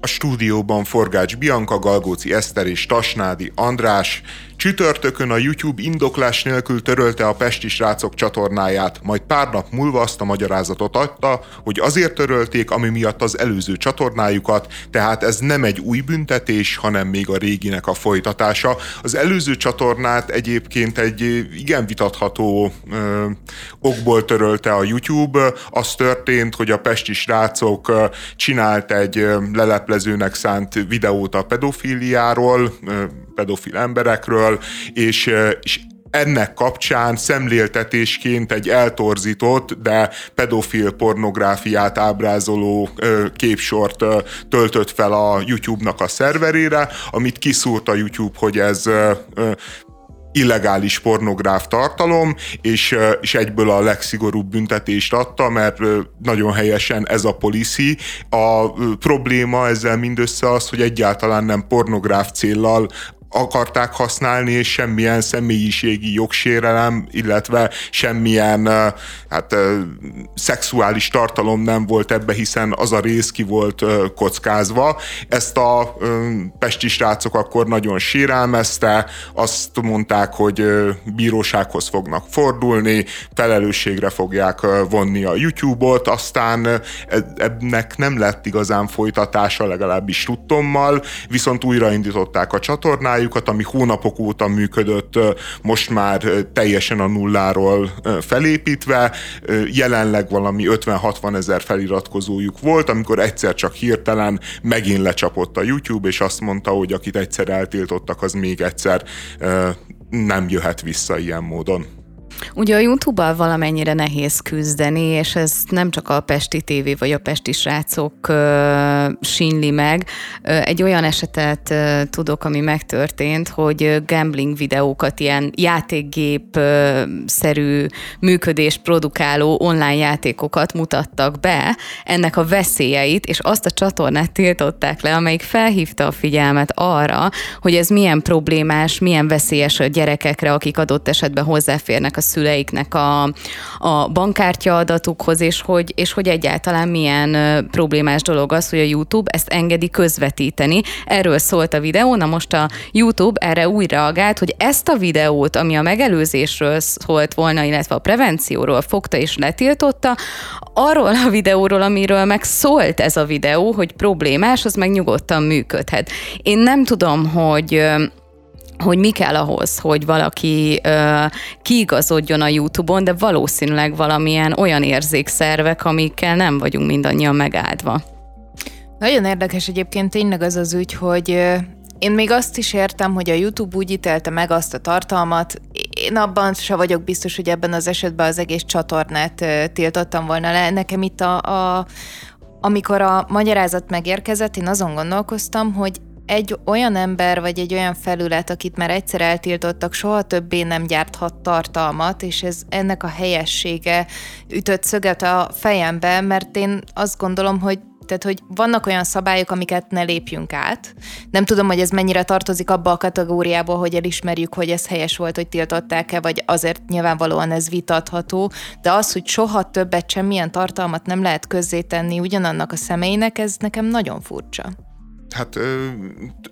A stúdióban Forgács Bianca, Galgóci Eszter és Tasnádi András, Csütörtökön a YouTube indoklás nélkül törölte a Pesti srácok csatornáját, majd pár nap múlva azt a magyarázatot adta, hogy azért törölték, ami miatt az előző csatornájukat, tehát ez nem egy új büntetés, hanem még a réginek a folytatása. Az előző csatornát egyébként egy igen vitatható ö, okból törölte a YouTube. Az történt, hogy a Pesti srácok csinált egy leleplezőnek szánt videót a pedofíliáról, pedofil emberekről, és, és ennek kapcsán szemléltetésként egy eltorzított, de pedofil pornográfiát ábrázoló képsort töltött fel a YouTube-nak a szerverére, amit kiszúrt a YouTube, hogy ez illegális pornográf tartalom, és, és egyből a legszigorúbb büntetést adta, mert nagyon helyesen ez a policy. A probléma ezzel mindössze az, hogy egyáltalán nem pornográf céllal akarták használni, és semmilyen személyiségi jogsérelem, illetve semmilyen hát, szexuális tartalom nem volt ebbe, hiszen az a rész ki volt kockázva. Ezt a pesti srácok akkor nagyon sérelmezte, azt mondták, hogy bírósághoz fognak fordulni, felelősségre fogják vonni a YouTube-ot, aztán ennek nem lett igazán folytatása, legalábbis tudtommal, viszont újraindították a csatornájukat, munkájukat, ami hónapok óta működött, most már teljesen a nulláról felépítve. Jelenleg valami 50-60 ezer feliratkozójuk volt, amikor egyszer csak hirtelen megint lecsapott a YouTube, és azt mondta, hogy akit egyszer eltiltottak, az még egyszer nem jöhet vissza ilyen módon. Ugye a YouTube-bal valamennyire nehéz küzdeni, és ez nem csak a Pesti TV vagy a Pesti srácok uh, sínli meg. Egy olyan esetet uh, tudok, ami megtörtént, hogy gambling videókat, ilyen játékgép-szerű működést produkáló online játékokat mutattak be, ennek a veszélyeit, és azt a csatornát tiltották le, amelyik felhívta a figyelmet arra, hogy ez milyen problémás, milyen veszélyes a gyerekekre, akik adott esetben hozzáférnek a szüleiknek a, a bankkártya adatukhoz, és hogy, és hogy egyáltalán milyen problémás dolog az, hogy a YouTube ezt engedi közvetíteni. Erről szólt a videó, na most a YouTube erre úgy reagált, hogy ezt a videót, ami a megelőzésről szólt volna, illetve a prevencióról fogta és letiltotta, arról a videóról, amiről meg szólt ez a videó, hogy problémás, az meg nyugodtan működhet. Én nem tudom, hogy hogy mi kell ahhoz, hogy valaki ö, kiigazodjon a YouTube-on, de valószínűleg valamilyen olyan érzékszervek, amikkel nem vagyunk mindannyian megáldva. Nagyon érdekes egyébként tényleg az az ügy, hogy én még azt is értem, hogy a YouTube úgy ítélte meg azt a tartalmat, én abban se vagyok biztos, hogy ebben az esetben az egész csatornát tiltottam volna le. Nekem itt a, a amikor a magyarázat megérkezett, én azon gondolkoztam, hogy egy olyan ember, vagy egy olyan felület, akit már egyszer eltiltottak, soha többé nem gyárthat tartalmat, és ez ennek a helyessége ütött szöget a fejembe, mert én azt gondolom, hogy tehát, hogy vannak olyan szabályok, amiket ne lépjünk át. Nem tudom, hogy ez mennyire tartozik abba a kategóriába, hogy elismerjük, hogy ez helyes volt, hogy tiltották-e, vagy azért nyilvánvalóan ez vitatható, de az, hogy soha többet semmilyen tartalmat nem lehet közzétenni ugyanannak a személynek, ez nekem nagyon furcsa hát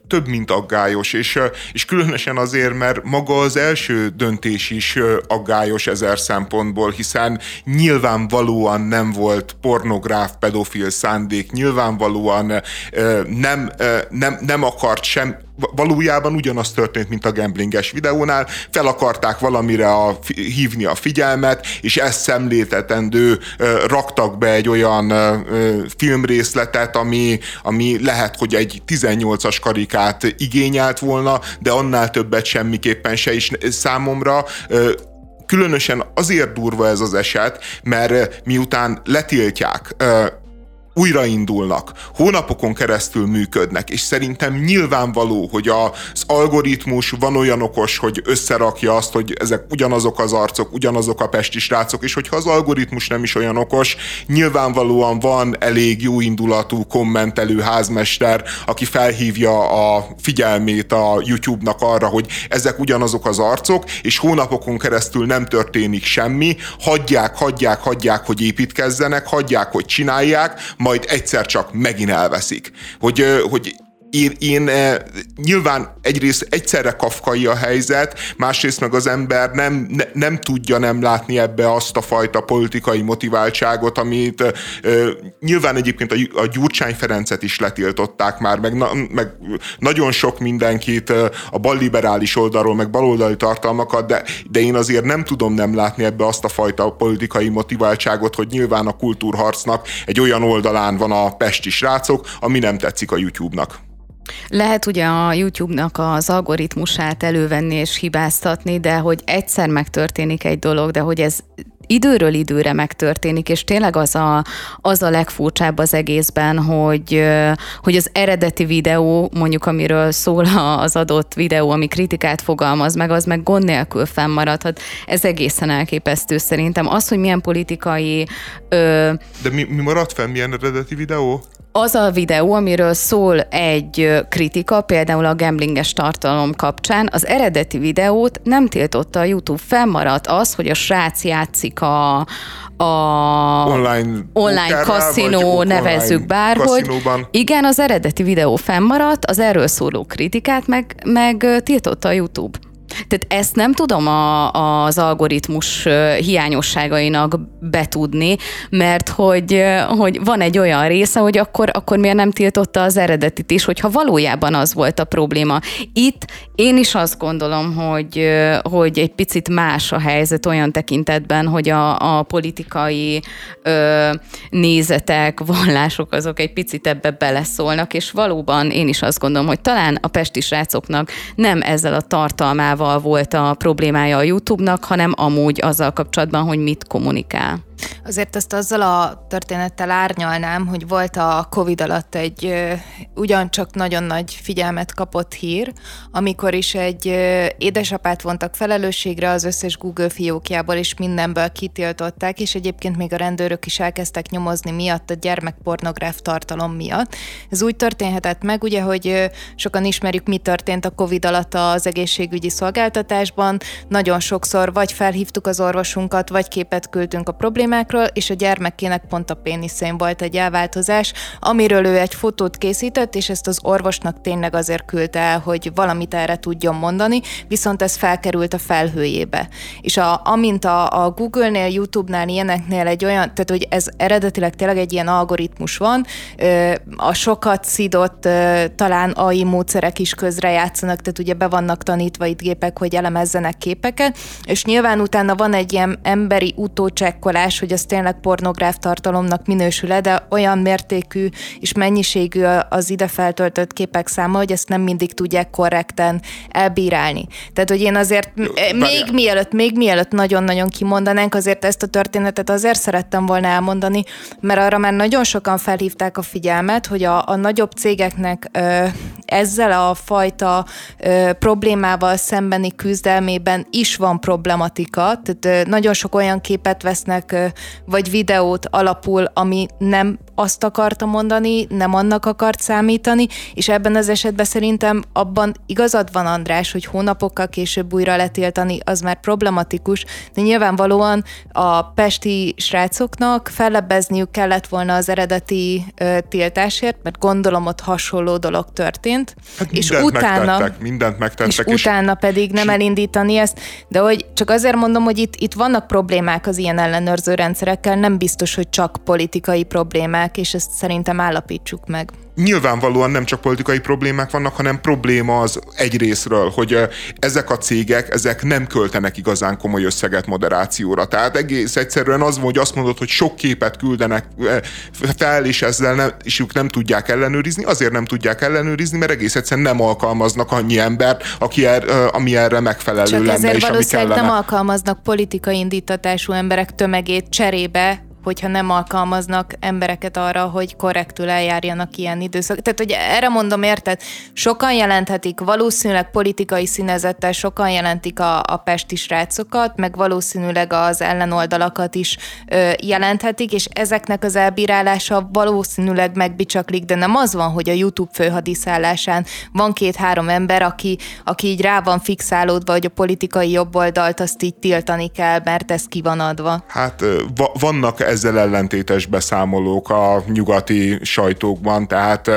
több, mint aggályos, és, és különösen azért, mert maga az első döntés is aggályos ezer szempontból, hiszen nyilvánvalóan nem volt pornográf, pedofil szándék, nyilvánvalóan nem, nem, nem akart sem, valójában ugyanaz történt, mint a gamblinges videónál, fel akarták valamire a, hívni a figyelmet, és ezt szemléltetendő raktak be egy olyan filmrészletet, ami, ami lehet, hogy egy 18-as karikát igényelt volna, de annál többet semmiképpen se is számomra. Különösen azért durva ez az eset, mert miután letiltják újraindulnak, hónapokon keresztül működnek, és szerintem nyilvánvaló, hogy az algoritmus van olyan okos, hogy összerakja azt, hogy ezek ugyanazok az arcok, ugyanazok a pesti srácok, és hogyha az algoritmus nem is olyan okos, nyilvánvalóan van elég jó indulatú kommentelő házmester, aki felhívja a figyelmét a YouTube-nak arra, hogy ezek ugyanazok az arcok, és hónapokon keresztül nem történik semmi, hagyják, hagyják, hagyják, hogy építkezzenek, hagyják, hogy csinálják, majd egyszer csak megint elveszik. Hogy, hogy én, én nyilván egyrészt egyszerre kafkai a helyzet, másrészt meg az ember nem, ne, nem tudja nem látni ebbe azt a fajta politikai motiváltságot, amit e, nyilván egyébként a, a Gyurcsány Ferencet is letiltották már, meg, na, meg nagyon sok mindenkit a balliberális oldalról, meg baloldali tartalmakat, de, de én azért nem tudom nem látni ebbe azt a fajta politikai motiváltságot, hogy nyilván a kultúrharcnak egy olyan oldalán van a pesti srácok, ami nem tetszik a YouTube-nak. Lehet ugye a YouTube-nak az algoritmusát elővenni és hibáztatni, de hogy egyszer megtörténik egy dolog, de hogy ez időről időre megtörténik, és tényleg az a, az a legfurcsább az egészben, hogy, hogy az eredeti videó, mondjuk amiről szól az adott videó, ami kritikát fogalmaz meg, az meg gond nélkül fennmaradhat. Ez egészen elképesztő szerintem. Az, hogy milyen politikai... Ö... De mi, mi maradt fenn, milyen eredeti videó? Az a videó, amiről szól egy kritika, például a gamblinges tartalom kapcsán, az eredeti videót nem tiltotta a YouTube. Fennmaradt az, hogy a srác játszik a, a online, online kaszinó, nevezzük bárhogy. Igen, az eredeti videó fennmaradt, az erről szóló kritikát meg, meg tiltotta a YouTube. Tehát ezt nem tudom a, az algoritmus hiányosságainak betudni, mert hogy, hogy van egy olyan része, hogy akkor, akkor miért nem tiltotta az eredetit is, hogyha valójában az volt a probléma. Itt én is azt gondolom, hogy, hogy egy picit más a helyzet olyan tekintetben, hogy a, a politikai ö, nézetek, vallások azok egy picit ebbe beleszólnak, és valóban én is azt gondolom, hogy talán a pesti srácoknak nem ezzel a tartalmával témával volt a problémája a YouTube-nak, hanem amúgy azzal kapcsolatban, hogy mit kommunikál. Azért ezt azzal a történettel árnyalnám, hogy volt a Covid alatt egy ugyancsak nagyon nagy figyelmet kapott hír, amikor is egy édesapát vontak felelősségre az összes Google fiókjából, és mindenből kitiltották, és egyébként még a rendőrök is elkezdtek nyomozni miatt a gyermekpornográf tartalom miatt. Ez úgy történhetett meg, ugye, hogy sokan ismerjük, mi történt a Covid alatt az egészségügyi szolgáltatásban. Nagyon sokszor vagy felhívtuk az orvosunkat, vagy képet küldtünk a problémát, problémákról, és a gyermekének pont a péniszén volt egy elváltozás, amiről ő egy fotót készített, és ezt az orvosnak tényleg azért küldte el, hogy valamit erre tudjon mondani, viszont ez felkerült a felhőjébe. És a, amint a, a Google-nél, YouTube-nál, ilyeneknél egy olyan, tehát hogy ez eredetileg tényleg egy ilyen algoritmus van, a sokat szidott talán AI módszerek is közre játszanak, tehát ugye be vannak tanítva itt gépek, hogy elemezzenek képeket, és nyilván utána van egy ilyen emberi utócsekkolás, hogy az tényleg pornográf tartalomnak minősül de olyan mértékű és mennyiségű az ide feltöltött képek száma, hogy ezt nem mindig tudják korrekten elbírálni. Tehát, hogy én azért Jó, még mielőtt, még mielőtt nagyon-nagyon kimondanánk, azért ezt a történetet azért szerettem volna elmondani, mert arra már nagyon sokan felhívták a figyelmet, hogy a, a nagyobb cégeknek ö, ezzel a fajta ö, problémával szembeni küzdelmében is van problematika, tehát ö, nagyon sok olyan képet vesznek vagy videót alapul, ami nem azt akarta mondani, nem annak akart számítani, és ebben az esetben szerintem abban igazad van András, hogy hónapokkal később újra letiltani, az már problematikus, de nyilvánvalóan a pesti srácoknak fellebbezniük kellett volna az eredeti ö, tiltásért, mert gondolom ott hasonló dolog történt. Hát és utána, megtettek, mindent megtettek. És, és utána pedig nem elindítani ezt, de hogy csak azért mondom, hogy itt, itt vannak problémák az ilyen ellenőrző rendszerekkel, nem biztos, hogy csak politikai problémák, problémák, és ezt szerintem állapítsuk meg. Nyilvánvalóan nem csak politikai problémák vannak, hanem probléma az egy részről, hogy ezek a cégek, ezek nem költenek igazán komoly összeget moderációra. Tehát egész egyszerűen az hogy azt mondod, hogy sok képet küldenek fel, és ezzel nem, és ők nem tudják ellenőrizni. Azért nem tudják ellenőrizni, mert egész egyszerűen nem alkalmaznak annyi embert, aki er, ami erre megfelelő Csak lenne. Ezért és valószínűleg nem alkalmaznak politikai indítatású emberek tömegét cserébe hogyha nem alkalmaznak embereket arra, hogy korrektül eljárjanak ilyen időszak. Tehát, hogy erre mondom, érted? Sokan jelenthetik, valószínűleg politikai színezettel sokan jelentik a, a pesti srácokat, meg valószínűleg az ellenoldalakat is ö, jelenthetik, és ezeknek az elbírálása valószínűleg megbicsaklik, de nem az van, hogy a YouTube főhadiszállásán van két-három ember, aki, aki így rá van fixálódva, hogy a politikai jobboldalt azt így tiltani kell, mert ez ki van adva. Hát vannak ezzel ellentétes beszámolók a nyugati sajtókban, tehát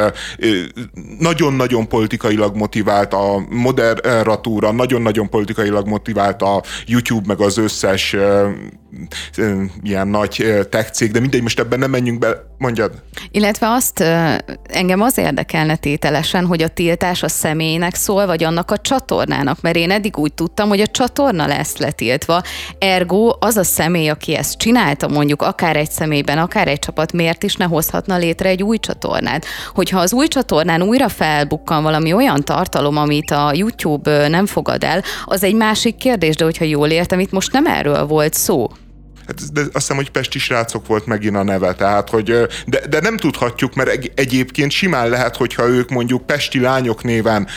nagyon-nagyon politikailag motivált a moderatúra, nagyon-nagyon politikailag motivált a YouTube, meg az összes ilyen nagy tech cég, de mindegy, most ebben nem menjünk be, mondjad. Illetve azt engem az érdekelne tételesen, hogy a tiltás a személynek szól, vagy annak a csatornának, mert én eddig úgy tudtam, hogy a csatorna lesz letiltva, ergo az a személy, aki ezt csinálta, mondjuk akár egy személyben, akár egy csapat, miért is ne hozhatna létre egy új csatornát? Hogyha az új csatornán újra felbukkan valami olyan tartalom, amit a YouTube nem fogad el, az egy másik kérdés, de hogyha jól értem, itt most nem erről volt szó. Hát de azt hiszem, hogy Pesti srácok volt megint a neve, tehát hogy, de, de nem tudhatjuk, mert egyébként simán lehet, hogyha ők mondjuk Pesti lányok néven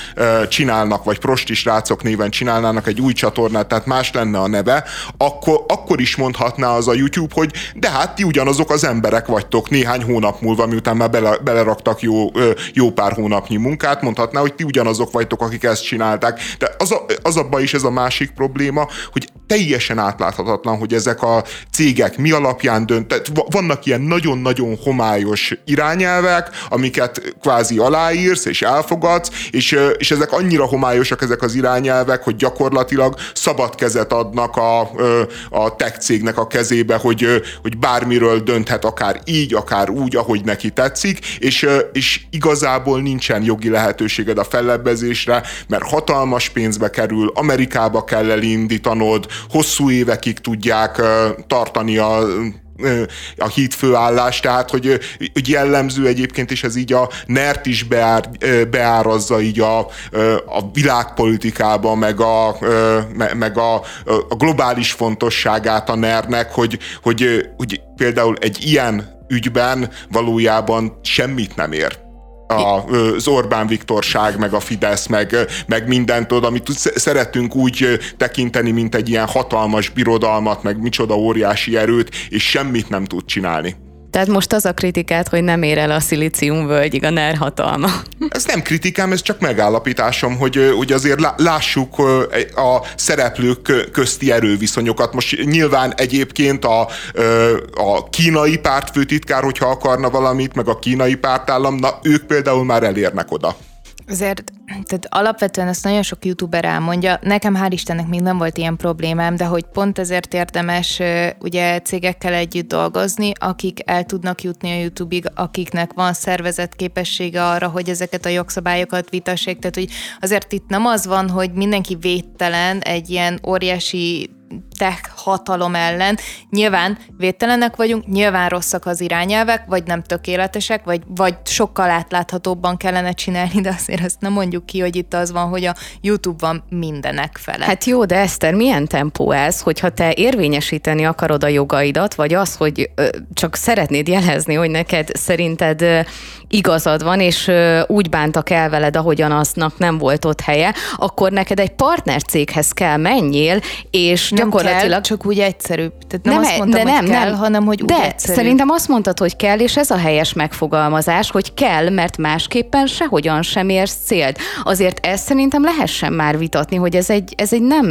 csinálnak, vagy Prosti srácok néven csinálnának egy új csatornát, tehát más lenne a neve, akkor, akkor is mondhatná az a YouTube, hogy de hát ti ugyanazok az emberek vagytok néhány hónap múlva, miután már bele, beleraktak jó, jó pár hónapnyi munkát, mondhatná, hogy ti ugyanazok vagytok, akik ezt csinálták. De az, a, az abban is ez a másik probléma, hogy teljesen átláthatatlan, hogy ezek a cégek mi alapján dönt. Vannak ilyen nagyon-nagyon homályos irányelvek, amiket kvázi aláírsz és elfogadsz, és, és ezek annyira homályosak ezek az irányelvek, hogy gyakorlatilag szabad kezet adnak a, a tech cégnek a kezébe, hogy, hogy bármiről dönthet, akár így, akár úgy, ahogy neki tetszik, és, és igazából nincsen jogi lehetőséged a fellebbezésre, mert hatalmas pénzbe kerül, Amerikába kell elindítanod, hosszú évekig tudják tartani a a híd főállás, tehát hogy, hogy jellemző egyébként, és ez így a NERT is beár, beárazza így a, a világpolitikába, meg, a, meg a, a globális fontosságát a NER-nek, hogy, hogy, hogy például egy ilyen ügyben valójában semmit nem ér a, az Orbán Viktorság, meg a Fidesz, meg, meg mindent, oda, amit szeretünk úgy tekinteni, mint egy ilyen hatalmas birodalmat, meg micsoda óriási erőt, és semmit nem tud csinálni. Tehát most az a kritikát, hogy nem ér el a völgyig a NER hatalma. Ez nem kritikám, ez csak megállapításom, hogy, hogy azért lássuk a szereplők közti erőviszonyokat. Most nyilván egyébként a, a kínai pártfőtitkár, hogyha akarna valamit, meg a kínai pártállam, na ők például már elérnek oda. Azért, tehát alapvetően ezt nagyon sok youtuber elmondja. Nekem hál' Istennek még nem volt ilyen problémám, de hogy pont ezért érdemes ugye cégekkel együtt dolgozni, akik el tudnak jutni a YouTube-ig, akiknek van szervezet képessége arra, hogy ezeket a jogszabályokat vitassék. Tehát, hogy azért itt nem az van, hogy mindenki védtelen egy ilyen óriási tech hatalom ellen. Nyilván védtelenek vagyunk, nyilván rosszak az irányelvek, vagy nem tökéletesek, vagy, vagy sokkal átláthatóbban kellene csinálni, de azért azt nem mondjuk ki, hogy itt az van, hogy a YouTube van mindenek fele. Hát jó, de Eszter, milyen tempó ez, hogyha te érvényesíteni akarod a jogaidat, vagy az, hogy ö, csak szeretnéd jelezni, hogy neked szerinted igazad van, és úgy bántak el veled, ahogyan aznak nem volt ott helye, akkor neked egy partnercéghez kell menjél, és nem gyakorlatilag... Kell, csak úgy egyszerűbb. Tehát nem, nem azt mondtam, de nem, hogy kell, nem. hanem hogy úgy De egyszerűbb. szerintem azt mondtad, hogy kell, és ez a helyes megfogalmazás, hogy kell, mert másképpen sehogyan sem érsz célt. Azért ezt szerintem lehessen már vitatni, hogy ez egy, ez egy nem,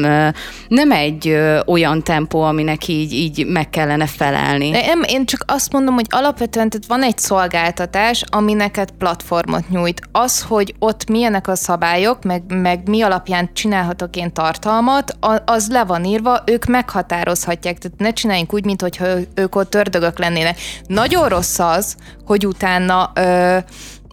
nem egy olyan tempó, aminek így, így meg kellene felelni. De nem, én csak azt mondom, hogy alapvetően tehát van egy szolgáltatás, ami neked platformot nyújt. Az, hogy ott milyenek a szabályok, meg, meg mi alapján csinálhatok én tartalmat, az le van írva, ők meghatározhatják, tehát ne csináljunk úgy, mintha ők ott ördögök lennének. Nagyon rossz az, hogy utána ö,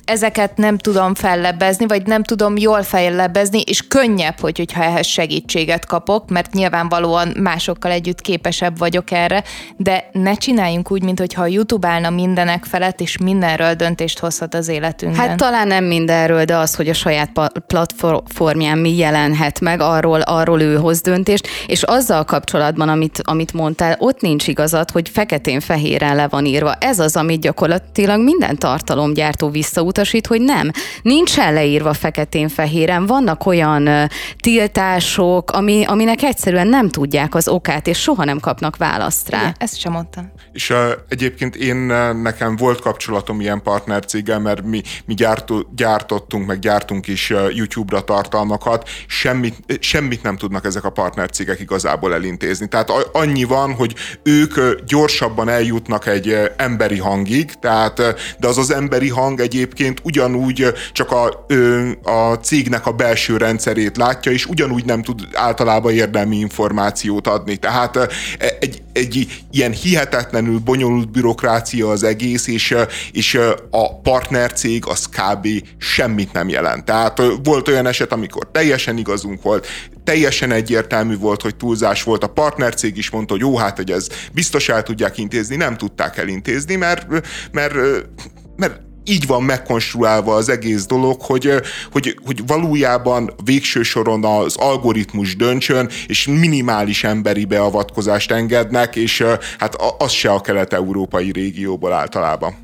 ezeket nem tudom fellebbezni, vagy nem tudom jól fellebbezni, és könnyebb, hogy, hogyha ehhez segítséget kapok, mert nyilvánvalóan másokkal együtt képesebb vagyok erre, de ne csináljunk úgy, mint hogyha a YouTube állna mindenek felett, és mindenről döntést hozhat az életünkben. Hát talán nem mindenről, de az, hogy a saját platformján mi jelenhet meg, arról, arról ő hoz döntést, és azzal kapcsolatban, amit, amit mondtál, ott nincs igazad, hogy feketén-fehéren le van írva. Ez az, amit gyakorlatilag minden tartalomgyártó visszautasít, hogy nem. Nincsen leírva feketén-fehéren, vannak olyan tiltások, ami, aminek egyszerűen nem tudják az okát, és soha nem kapnak választ rá. Igen, ezt sem mondtam. És uh, egyébként én nekem volt kapcsolatom ilyen partnercéggel, mert mi, mi gyártó, gyártottunk, meg gyártunk is uh, YouTube-ra tartalmakat, semmit, semmit nem tudnak ezek a partnercégek igazából elintézni. Tehát annyi van, hogy ők gyorsabban eljutnak egy emberi hangig, tehát, de az az emberi hang egyébként ugyanúgy csak a, a cégnek a belső rendszerét látja, és ugyanúgy nem tud általában érdemi információt adni. Tehát egy, egy ilyen hihetetlenül bonyolult bürokrácia az egész, és, és a partnercég az kb. semmit nem jelent. Tehát volt olyan eset, amikor teljesen igazunk volt, teljesen egyértelmű volt, hogy túlzás volt. A partnercég is mondta, hogy jó, hát, hogy ez biztos el tudják intézni, nem tudták elintézni, mert, mert, mert így van megkonstruálva az egész dolog, hogy, hogy, hogy valójában végső soron az algoritmus döntsön, és minimális emberi beavatkozást engednek, és hát az se a kelet-európai régióból általában.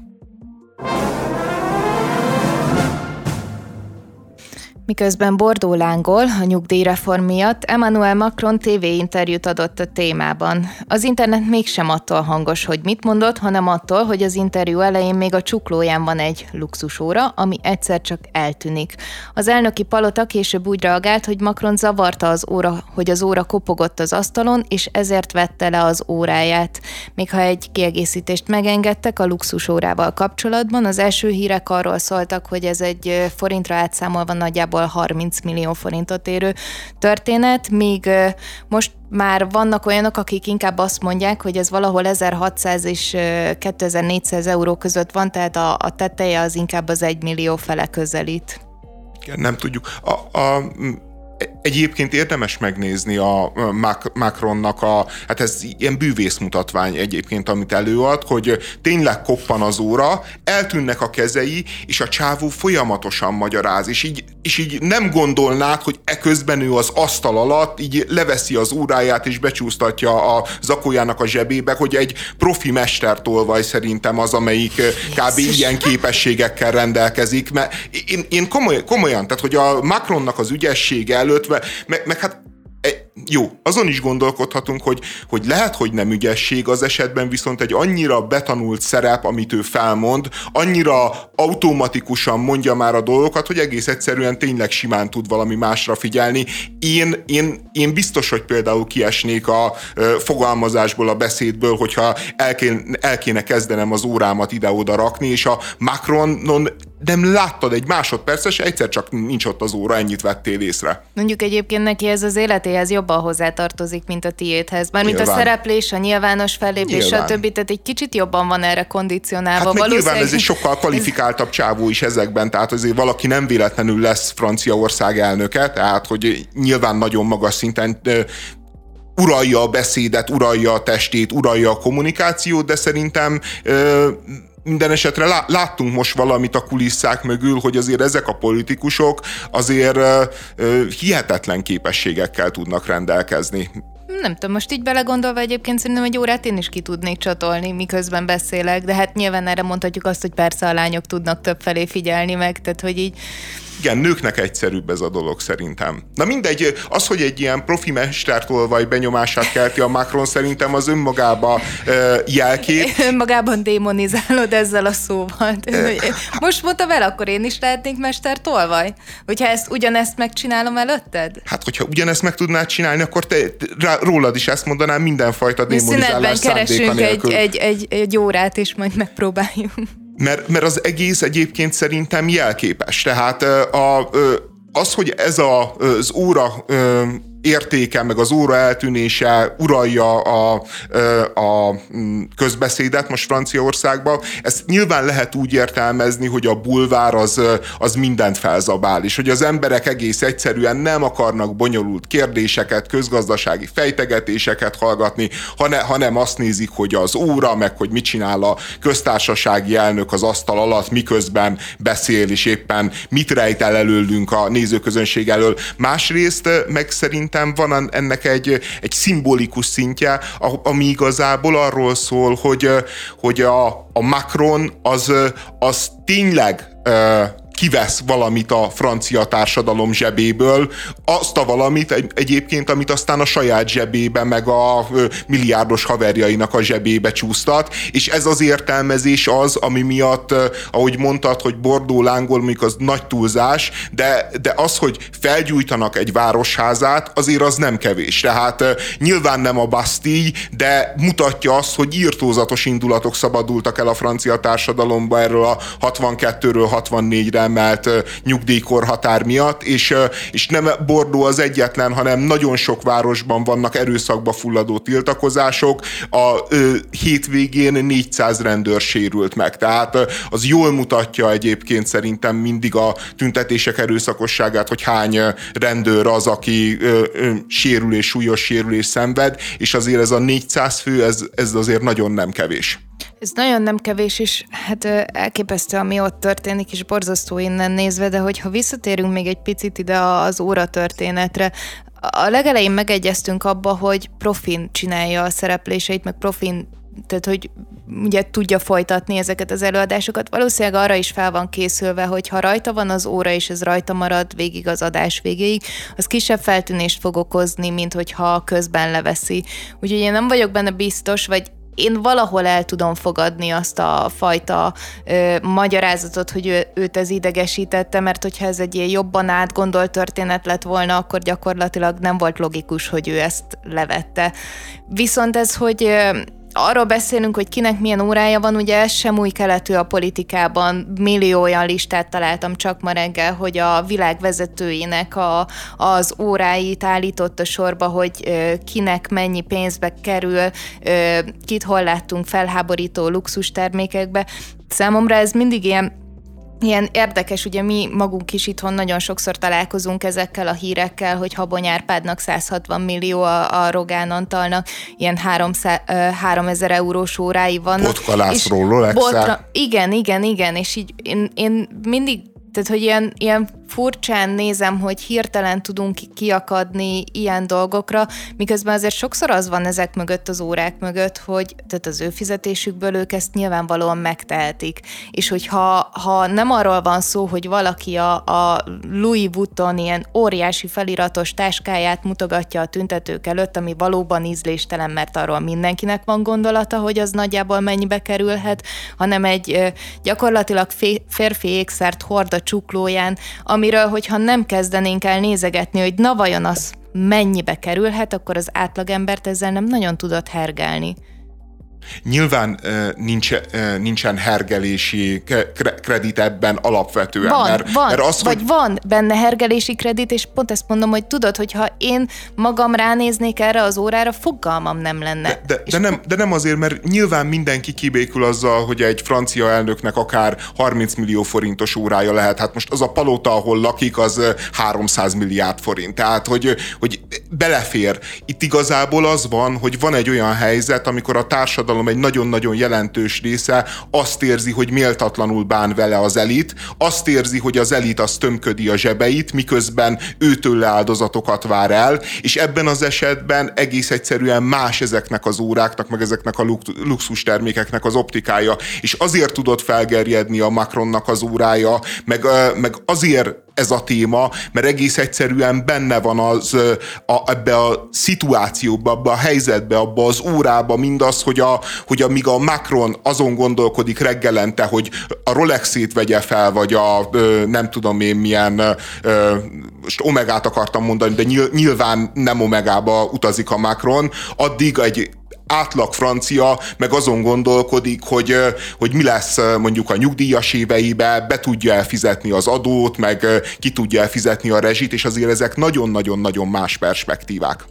Miközben Bordó lángol a nyugdíjreform miatt, Emmanuel Macron TV-interjút adott a témában. Az internet mégsem attól hangos, hogy mit mondott, hanem attól, hogy az interjú elején még a csuklóján van egy luxusóra, ami egyszer csak eltűnik. Az elnöki palota később úgy reagált, hogy Macron zavarta az óra, hogy az óra kopogott az asztalon, és ezért vette le az óráját. Még ha egy kiegészítést megengedtek a luxusórával kapcsolatban, az első hírek arról szóltak, hogy ez egy forintra átszámolva nagyjából nagyjából 30 millió forintot érő történet, míg most már vannak olyanok, akik inkább azt mondják, hogy ez valahol 1600 és 2400 euró között van, tehát a, a teteje az inkább az 1 millió fele közelít. Nem tudjuk. A, a Egyébként érdemes megnézni a Macronnak a, hát ez ilyen bűvészmutatvány egyébként, amit előad, hogy tényleg koppan az óra, eltűnnek a kezei, és a csávó folyamatosan magyaráz, és így, és így nem gondolnád, hogy eközben ő az asztal alatt így leveszi az óráját, és becsúsztatja a zakójának a zsebébe, hogy egy profi mestertolvaj szerintem az, amelyik kb. ilyen képességekkel rendelkezik, mert én, én komoly, komolyan, tehát hogy a Macronnak az ügyessége előtt meg, meg, meg hát e, jó, azon is gondolkodhatunk, hogy, hogy lehet, hogy nem ügyesség az esetben, viszont egy annyira betanult szerep, amit ő felmond, annyira automatikusan mondja már a dolgokat, hogy egész egyszerűen tényleg simán tud valami másra figyelni. Én, én, én biztos, hogy például kiesnék a fogalmazásból, a beszédből, hogyha el kéne, el kéne kezdenem az órámat ide-oda rakni, és a Macronon nem láttad egy másodperces, egyszer csak nincs ott az óra, ennyit vettél észre. Mondjuk egyébként neki ez az életéhez jobban hozzátartozik, mint a tiédhez. Mármint a szereplés, a nyilvános fellépés, nyilván. stb. Tehát egy kicsit jobban van erre kondicionálva. Hát valószínűleg... nyilván ez egy sokkal kvalifikáltabb csávó is ezekben, tehát azért valaki nem véletlenül lesz Franciaország elnöke, tehát hogy nyilván nagyon magas szinten uralja a beszédet, uralja a testét, uralja a kommunikációt, de szerintem minden esetre láttunk most valamit a kulisszák mögül, hogy azért ezek a politikusok azért hihetetlen képességekkel tudnak rendelkezni. Nem tudom, most így belegondolva egyébként szerintem egy órát én is ki tudnék csatolni, miközben beszélek, de hát nyilván erre mondhatjuk azt, hogy persze a lányok tudnak többfelé figyelni meg, tehát hogy így igen, nőknek egyszerűbb ez a dolog szerintem. Na mindegy, az, hogy egy ilyen profi mestertolvaj benyomását kelti a Macron szerintem az önmagába uh, jelkép. Önmagában démonizálod ezzel a szóval. Most mondta vele, akkor én is lehetnék mestertolvaj? Hogyha ezt ugyanezt megcsinálom előtted? Hát, hogyha ugyanezt meg tudnád csinálni, akkor te, rá, rólad is ezt mondanám mindenfajta démonizálás keresünk egy, egy, egy, egy órát, és majd megpróbáljuk mert, mert az egész egyébként szerintem jelképes. Tehát a, az, hogy ez a, az óra értéke, meg az óra eltűnése uralja a, a mm, közbeszédet most Franciaországban. Ezt nyilván lehet úgy értelmezni, hogy a bulvár az, az mindent felzabál, és hogy az emberek egész egyszerűen nem akarnak bonyolult kérdéseket, közgazdasági fejtegetéseket hallgatni, hanem, hanem azt nézik, hogy az óra, meg hogy mit csinál a köztársasági elnök az asztal alatt, miközben beszél, és éppen mit rejt el előlünk a nézőközönség elől. Másrészt meg szerintem van ennek egy, egy szimbolikus szintje, ami igazából arról szól, hogy, hogy a, a Macron az, az tényleg kivesz valamit a francia társadalom zsebéből, azt a valamit egyébként, amit aztán a saját zsebébe, meg a milliárdos haverjainak a zsebébe csúsztat, és ez az értelmezés az, ami miatt, ahogy mondtad, hogy Bordó lángol, mondjuk az nagy túlzás, de, de az, hogy felgyújtanak egy városházát, azért az nem kevés. Tehát nyilván nem a Bastille, de mutatja azt, hogy írtózatos indulatok szabadultak el a francia társadalomba erről a 62-ről 64-re emelt nyugdíjkorhatár miatt, és, és nem Bordó az egyetlen, hanem nagyon sok városban vannak erőszakba fulladó tiltakozások. A ö, hétvégén 400 rendőr sérült meg, tehát az jól mutatja egyébként szerintem mindig a tüntetések erőszakosságát, hogy hány rendőr az, aki sérülés, súlyos sérülés szenved, és azért ez a 400 fő, ez, ez azért nagyon nem kevés. Ez nagyon nem kevés, és hát elképesztő, ami ott történik, és borzasztó innen nézve, de hogyha visszatérünk még egy picit ide az óra történetre, a legelején megegyeztünk abba, hogy profin csinálja a szerepléseit, meg profin tehát hogy ugye tudja folytatni ezeket az előadásokat. Valószínűleg arra is fel van készülve, hogy ha rajta van az óra, és ez rajta marad végig az adás végéig, az kisebb feltűnést fog okozni, mint hogyha közben leveszi. Úgyhogy én nem vagyok benne biztos, vagy én valahol el tudom fogadni azt a fajta ö, magyarázatot, hogy ő, őt ez idegesítette, mert hogyha ez egy ilyen jobban átgondolt történet lett volna, akkor gyakorlatilag nem volt logikus, hogy ő ezt levette. Viszont ez, hogy ö, arról beszélünk, hogy kinek milyen órája van, ugye ez sem új keletű a politikában. Millió olyan listát találtam csak ma reggel, hogy a világ vezetőinek a, az óráit állította sorba, hogy kinek mennyi pénzbe kerül, kit hol láttunk felháborító luxus termékekbe. Számomra ez mindig ilyen ilyen érdekes, ugye mi magunk is itthon nagyon sokszor találkozunk ezekkel a hírekkel, hogy Habony Árpádnak 160 millió, a, a Rogán Antalnak ilyen 300, 3000 eurós órái vannak. Botka László, botra, Igen, igen, igen, és így én, én mindig tehát, hogy ilyen, ilyen furcsán nézem, hogy hirtelen tudunk kiakadni ilyen dolgokra, miközben azért sokszor az van ezek mögött, az órák mögött, hogy tehát az ő fizetésükből ők ezt nyilvánvalóan megtehetik. És hogyha ha nem arról van szó, hogy valaki a, a Louis Vuitton ilyen óriási feliratos táskáját mutogatja a tüntetők előtt, ami valóban ízléstelen, mert arról mindenkinek van gondolata, hogy az nagyjából mennyibe kerülhet, hanem egy gyakorlatilag férfi ékszert hord a csuklóján, amiről, hogyha nem kezdenénk el nézegetni, hogy na vajon az mennyibe kerülhet, akkor az átlagembert ezzel nem nagyon tudott hergelni. Nyilván nincs, nincsen hergelési kredit ebben alapvetően. Van, mert, van, mert az, vagy hogy... van benne hergelési kredit, és pont ezt mondom, hogy tudod, hogyha én magam ránéznék erre az órára, fogalmam nem lenne. De, de, de, nem, de nem azért, mert nyilván mindenki kibékül azzal, hogy egy francia elnöknek akár 30 millió forintos órája lehet. Hát most az a palota, ahol lakik, az 300 milliárd forint. Tehát, hogy, hogy belefér. Itt igazából az van, hogy van egy olyan helyzet, amikor a társadalom társadalom egy nagyon-nagyon jelentős része azt érzi, hogy méltatlanul bán vele az elit, azt érzi, hogy az elit az tömködi a zsebeit, miközben őtől áldozatokat vár el, és ebben az esetben egész egyszerűen más ezeknek az óráknak, meg ezeknek a luxus termékeknek az optikája, és azért tudott felgerjedni a Macronnak az órája, meg, meg azért ez a téma, mert egész egyszerűen benne van az a, ebbe a szituációba, abba a helyzetbe, abba az órába mindaz, hogy, a, hogy amíg a Macron azon gondolkodik reggelente, hogy a Rolexét vegye fel, vagy a nem tudom én milyen most omegát akartam mondani, de nyilván nem omegába utazik a Macron, addig egy átlag francia meg azon gondolkodik, hogy, hogy mi lesz mondjuk a nyugdíjas éveibe, be tudja elfizetni az adót, meg ki tudja elfizetni a rezsit, és azért ezek nagyon-nagyon-nagyon más perspektívák.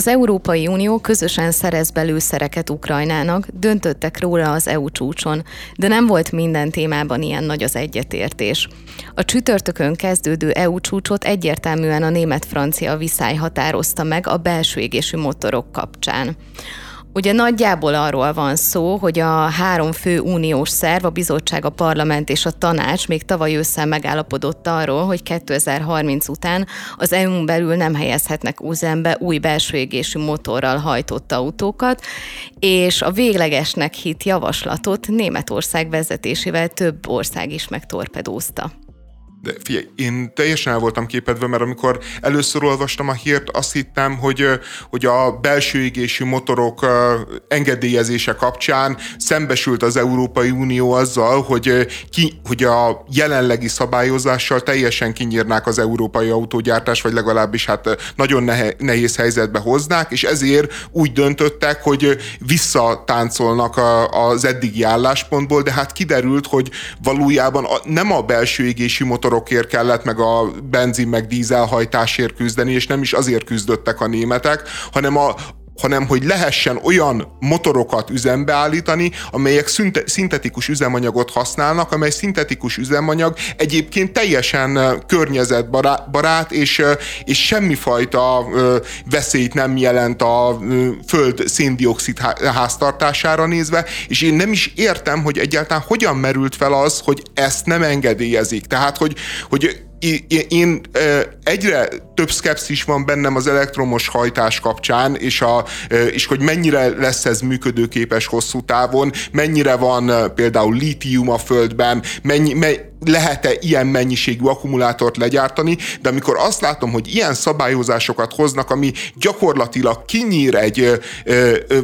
Az Európai Unió közösen szerez belőszereket Ukrajnának, döntöttek róla az EU csúcson, de nem volt minden témában ilyen nagy az egyetértés. A csütörtökön kezdődő EU csúcsot egyértelműen a német-francia viszály határozta meg a belső égésű motorok kapcsán. Ugye nagyjából arról van szó, hogy a három fő uniós szerv, a bizottság, a parlament és a tanács még tavaly ősszel megállapodott arról, hogy 2030 után az EU-n belül nem helyezhetnek üzembe új belső égésű motorral hajtott autókat, és a véglegesnek hit javaslatot Németország vezetésével több ország is megtorpedózta. De figyelj, én teljesen el voltam képedve, mert amikor először olvastam a hírt, azt hittem, hogy, hogy a belső égésű motorok engedélyezése kapcsán szembesült az Európai Unió azzal, hogy, ki, hogy a jelenlegi szabályozással teljesen kinyírnák az európai autógyártás, vagy legalábbis hát nagyon nehéz helyzetbe hoznák, és ezért úgy döntöttek, hogy visszatáncolnak az eddigi álláspontból, de hát kiderült, hogy valójában nem a belső égésű motor motorokért kellett, meg a benzin, meg dízelhajtásért küzdeni, és nem is azért küzdöttek a németek, hanem a, hanem hogy lehessen olyan motorokat üzembe állítani, amelyek szünte, szintetikus üzemanyagot használnak, amely szintetikus üzemanyag egyébként teljesen környezetbarát, és, és semmifajta veszélyt nem jelent a föld széndiokszid háztartására nézve, és én nem is értem, hogy egyáltalán hogyan merült fel az, hogy ezt nem engedélyezik. Tehát, hogy, hogy én egyre több szkepszis van bennem az elektromos hajtás kapcsán, és, a, és hogy mennyire lesz ez működőképes hosszú távon, mennyire van például lítium a földben, mennyi, mennyi lehet-e ilyen mennyiségű akkumulátort legyártani, de amikor azt látom, hogy ilyen szabályozásokat hoznak, ami gyakorlatilag kinyír egy,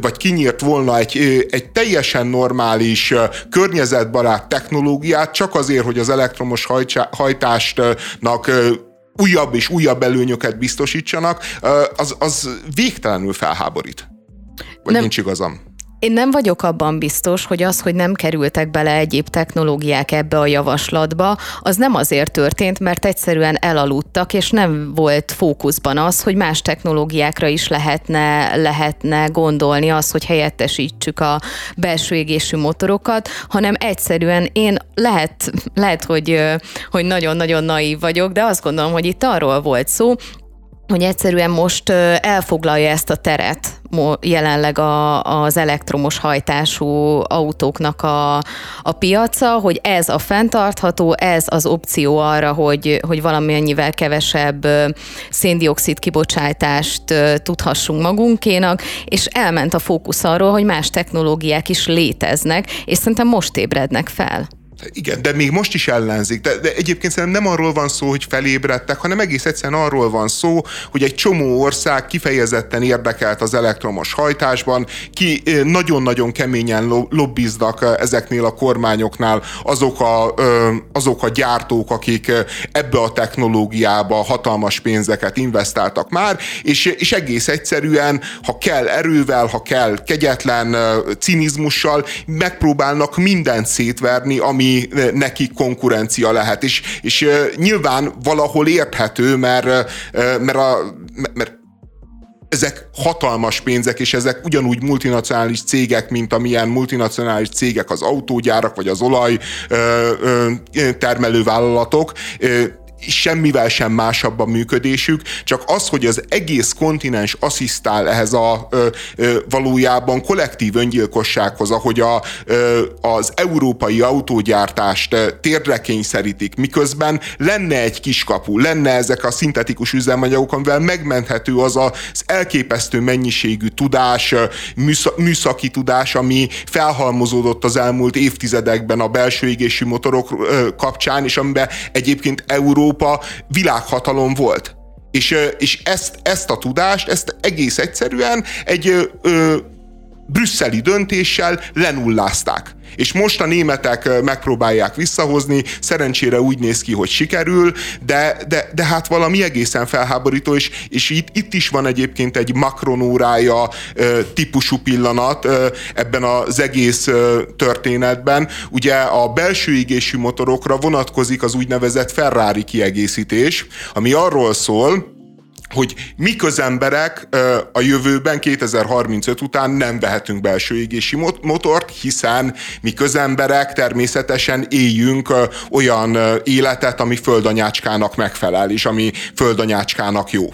vagy kinyírt volna egy, egy teljesen normális, környezetbarát technológiát, csak azért, hogy az elektromos hajtástnak újabb és újabb előnyöket biztosítsanak, az, az végtelenül felháborít. Vagy Nem. nincs igazam? Én nem vagyok abban biztos, hogy az, hogy nem kerültek bele egyéb technológiák ebbe a javaslatba, az nem azért történt, mert egyszerűen elaludtak, és nem volt fókuszban az, hogy más technológiákra is lehetne, lehetne gondolni az, hogy helyettesítsük a belső égésű motorokat, hanem egyszerűen én lehet, lehet hogy, hogy nagyon-nagyon naív vagyok, de azt gondolom, hogy itt arról volt szó, hogy egyszerűen most elfoglalja ezt a teret jelenleg a, az elektromos hajtású autóknak a, a piaca, hogy ez a fenntartható, ez az opció arra, hogy, hogy valamennyivel kevesebb széndiokszid kibocsátást tudhassunk magunkénak, és elment a fókusz arról, hogy más technológiák is léteznek, és szerintem most ébrednek fel. Igen, de még most is ellenzik. De, de egyébként szerintem nem arról van szó, hogy felébredtek, hanem egész egyszerűen arról van szó, hogy egy csomó ország kifejezetten érdekelt az elektromos hajtásban, ki nagyon-nagyon keményen lobbiznak ezeknél a kormányoknál azok a, azok a gyártók, akik ebbe a technológiába hatalmas pénzeket investáltak már, és, és egész egyszerűen, ha kell erővel, ha kell kegyetlen cinizmussal, megpróbálnak mindent szétverni, ami ami neki konkurencia lehet. És, és nyilván valahol érthető, mert, mert, a, mert ezek hatalmas pénzek, és ezek ugyanúgy multinacionális cégek, mint amilyen multinacionális cégek az autógyárak, vagy az olaj termelővállalatok semmivel sem másabb a működésük, csak az, hogy az egész kontinens asszisztál ehhez a ö, ö, valójában kollektív öngyilkossághoz, ahogy a, ö, az európai autógyártást térdre kényszerítik, miközben lenne egy kiskapu, lenne ezek a szintetikus üzemanyagok, amivel megmenthető az az elképesztő mennyiségű tudás, műszaki tudás, ami felhalmozódott az elmúlt évtizedekben a belső égésű motorok kapcsán, és amiben egyébként Európa Európa világhatalom volt. És, és ezt, ezt a tudást, ezt egész egyszerűen egy ö, brüsszeli döntéssel lenullázták. És most a németek megpróbálják visszahozni, szerencsére úgy néz ki, hogy sikerül, de, de, de hát valami egészen felháborító, és, és itt, itt is van egyébként egy makronórája típusú pillanat ebben az egész történetben. Ugye a belső égésű motorokra vonatkozik az úgynevezett Ferrari kiegészítés, ami arról szól, hogy mi közemberek a jövőben 2035 után nem vehetünk belső égési motort, hiszen mi közemberek természetesen éljünk olyan életet, ami földanyácskának megfelel, és ami földanyácskának jó.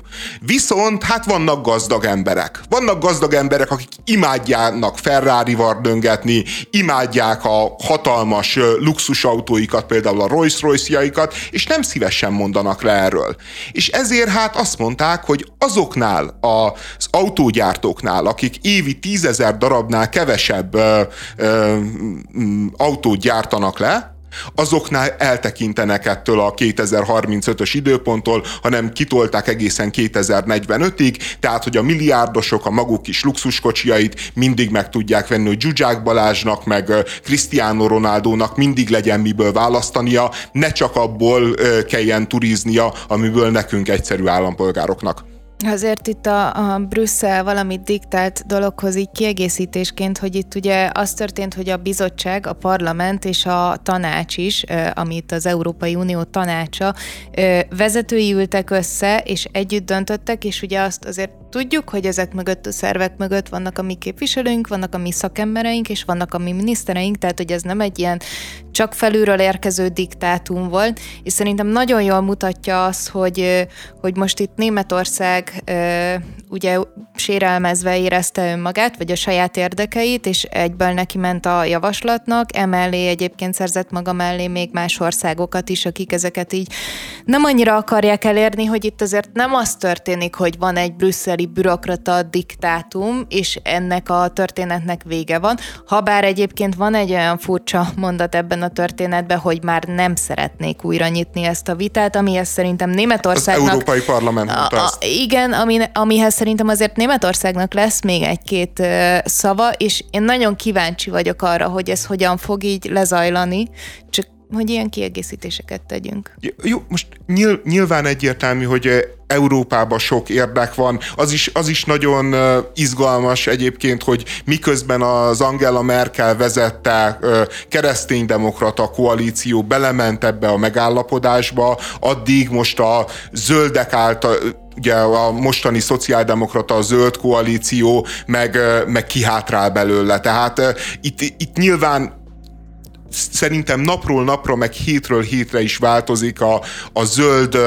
Viszont hát vannak gazdag emberek. Vannak gazdag emberek, akik imádjának Ferrari-val imádják a hatalmas luxusautóikat, például a Rolls-Royce-jaikat, és nem szívesen mondanak le erről. És ezért hát azt mondták, mondták, hogy azoknál az autógyártóknál, akik évi tízezer darabnál kevesebb ö, ö, autót gyártanak le, azoknál eltekintenek ettől a 2035-ös időponttól, hanem kitolták egészen 2045-ig, tehát hogy a milliárdosok a maguk kis luxuskocsiait mindig meg tudják venni, hogy Zsuzsák Balázsnak, meg Cristiano Ronaldónak mindig legyen miből választania, ne csak abból kelljen turiznia, amiből nekünk egyszerű állampolgároknak. Azért itt a, a Brüsszel valamit diktált dologhoz így kiegészítésként, hogy itt ugye az történt, hogy a bizottság, a parlament és a tanács is, amit az Európai Unió tanácsa, vezetői ültek össze, és együtt döntöttek, és ugye azt azért tudjuk, hogy ezek mögött a szervek mögött vannak a mi képviselőink, vannak a mi szakembereink, és vannak a mi minisztereink, tehát hogy ez nem egy ilyen csak felülről érkező diktátum volt, és szerintem nagyon jól mutatja azt, hogy, hogy most itt Németország ugye sérelmezve érezte önmagát, vagy a saját érdekeit, és egyből neki ment a javaslatnak, emellé egyébként szerzett maga mellé még más országokat is, akik ezeket így nem annyira akarják elérni, hogy itt azért nem az történik, hogy van egy brüsszeli bürokrata diktátum, és ennek a történetnek vége van. Habár egyébként van egy olyan furcsa mondat ebben a történetben, hogy már nem szeretnék újra nyitni ezt a vitát, amihez szerintem Németországnak... Az Európai Parlament a, a, Igen, ami, amihez szerintem azért Németországnak lesz még egy-két uh, szava, és én nagyon kíváncsi vagyok arra, hogy ez hogyan fog így lezajlani, csak hogy ilyen kiegészítéseket tegyünk. Jó, most nyil, nyilván egyértelmű, hogy Európában sok érdek van. Az is, az is nagyon izgalmas egyébként, hogy miközben az Angela Merkel vezette kereszténydemokrata koalíció belement ebbe a megállapodásba, addig most a zöldek által ugye a mostani szociáldemokrata, a zöld koalíció meg, meg kihátrál belőle. Tehát itt, itt nyilván szerintem napról napra, meg hétről hétre is változik a, a zöld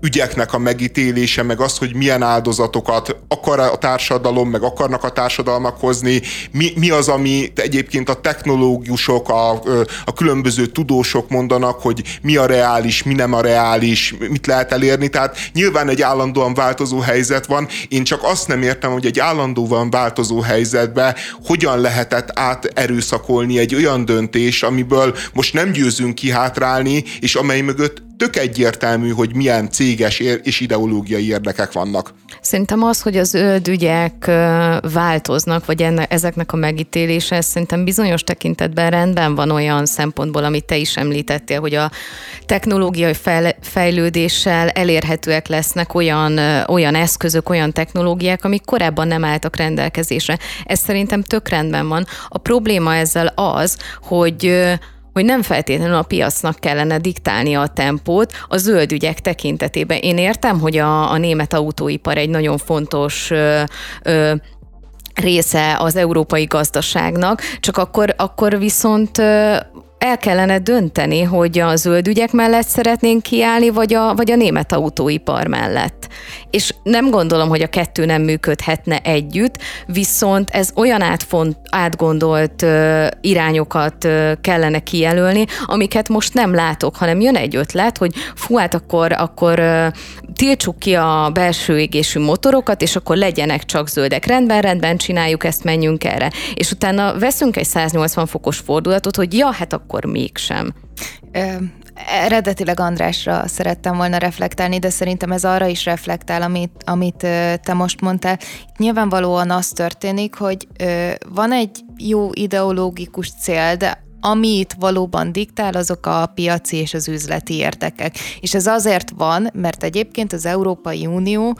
ügyeknek a megítélése, meg az, hogy milyen áldozatokat akar a társadalom, meg akarnak a társadalmak hozni, mi, mi az, ami egyébként a technológusok, a, a különböző tudósok mondanak, hogy mi a reális, mi nem a reális, mit lehet elérni, tehát nyilván egy állandóan változó helyzet van, én csak azt nem értem, hogy egy állandóan változó helyzetbe hogyan lehetett áterőszakolni egy olyan döntés, ami amiből most nem győzünk kihátrálni, és amely mögött tök egyértelmű, hogy milyen céges és ideológiai érdekek vannak. Szerintem az, hogy az zöld ügyek változnak, vagy enne, ezeknek a megítélése, szerintem bizonyos tekintetben rendben van olyan szempontból, amit te is említettél, hogy a technológiai fejlődéssel elérhetőek lesznek olyan, olyan eszközök, olyan technológiák, amik korábban nem álltak rendelkezésre. Ez szerintem tök rendben van. A probléma ezzel az, hogy hogy nem feltétlenül a piacnak kellene diktálni a tempót a zöld ügyek tekintetében. Én értem, hogy a, a német autóipar egy nagyon fontos ö, ö, része az európai gazdaságnak, csak akkor, akkor viszont el kellene dönteni, hogy a zöld ügyek mellett szeretnénk kiállni, vagy a, vagy a német autóipar mellett. És nem gondolom, hogy a kettő nem működhetne együtt, viszont ez olyan átfont, átgondolt uh, irányokat uh, kellene kijelölni, amiket most nem látok, hanem jön egy ötlet, hogy fú, hát akkor, akkor uh, tiltsuk ki a belső égésű motorokat, és akkor legyenek csak zöldek. Rendben, rendben, csináljuk ezt, menjünk erre. És utána veszünk egy 180 fokos fordulatot, hogy ja, hát akkor mégsem. Eredetileg Andrásra szerettem volna reflektálni, de szerintem ez arra is reflektál, amit, amit te most mondtál. Nyilvánvalóan az történik, hogy van egy jó ideológikus cél, de amit valóban diktál, azok a piaci és az üzleti érdekek. És ez azért van, mert egyébként az Európai Unió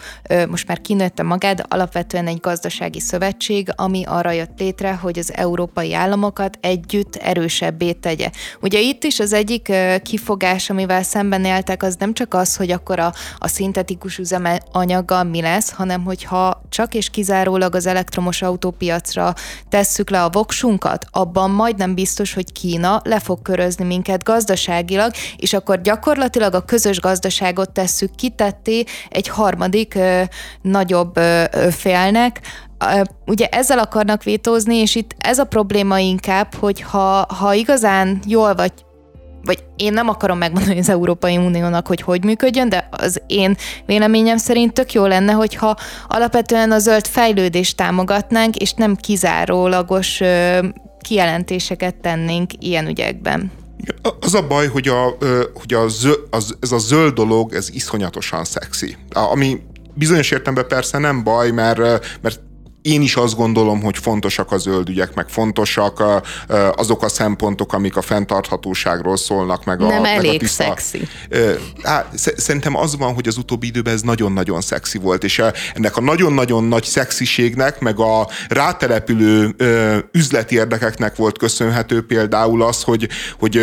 most már kinőtte magát, alapvetően egy gazdasági szövetség, ami arra jött létre, hogy az európai államokat együtt erősebbé tegye. Ugye itt is az egyik kifogás, amivel szemben éltek, az nem csak az, hogy akkor a, a szintetikus üzemanyaggal mi lesz, hanem hogyha csak és kizárólag az elektromos autópiacra tesszük le a voksunkat, abban majdnem biztos, hogy Kína le fog körözni minket gazdaságilag, és akkor gyakorlatilag a közös gazdaságot tesszük kitetté egy harmadik ö, nagyobb ö, félnek, ugye ezzel akarnak vétózni, és itt ez a probléma inkább, hogy ha, ha igazán jól vagy vagy én nem akarom megmondani az Európai Uniónak, hogy hogy működjön, de az én véleményem szerint tök jó lenne, hogyha alapvetően a zöld fejlődést támogatnánk, és nem kizárólagos kijelentéseket tennénk ilyen ügyekben. Az a baj, hogy, a, hogy a zö, az, ez a zöld dolog, ez iszonyatosan szexi. Ami bizonyos értelemben persze nem baj, mert, mert én is azt gondolom, hogy fontosak a zöld ügyek, meg fontosak azok a szempontok, amik a fenntarthatóságról szólnak, meg a Nem meg elég a tiszta. szexi. Á, szerintem az van, hogy az utóbbi időben ez nagyon-nagyon szexi volt, és ennek a nagyon-nagyon nagy szexiségnek, meg a rátelepülő üzleti érdekeknek volt köszönhető például az, hogy, hogy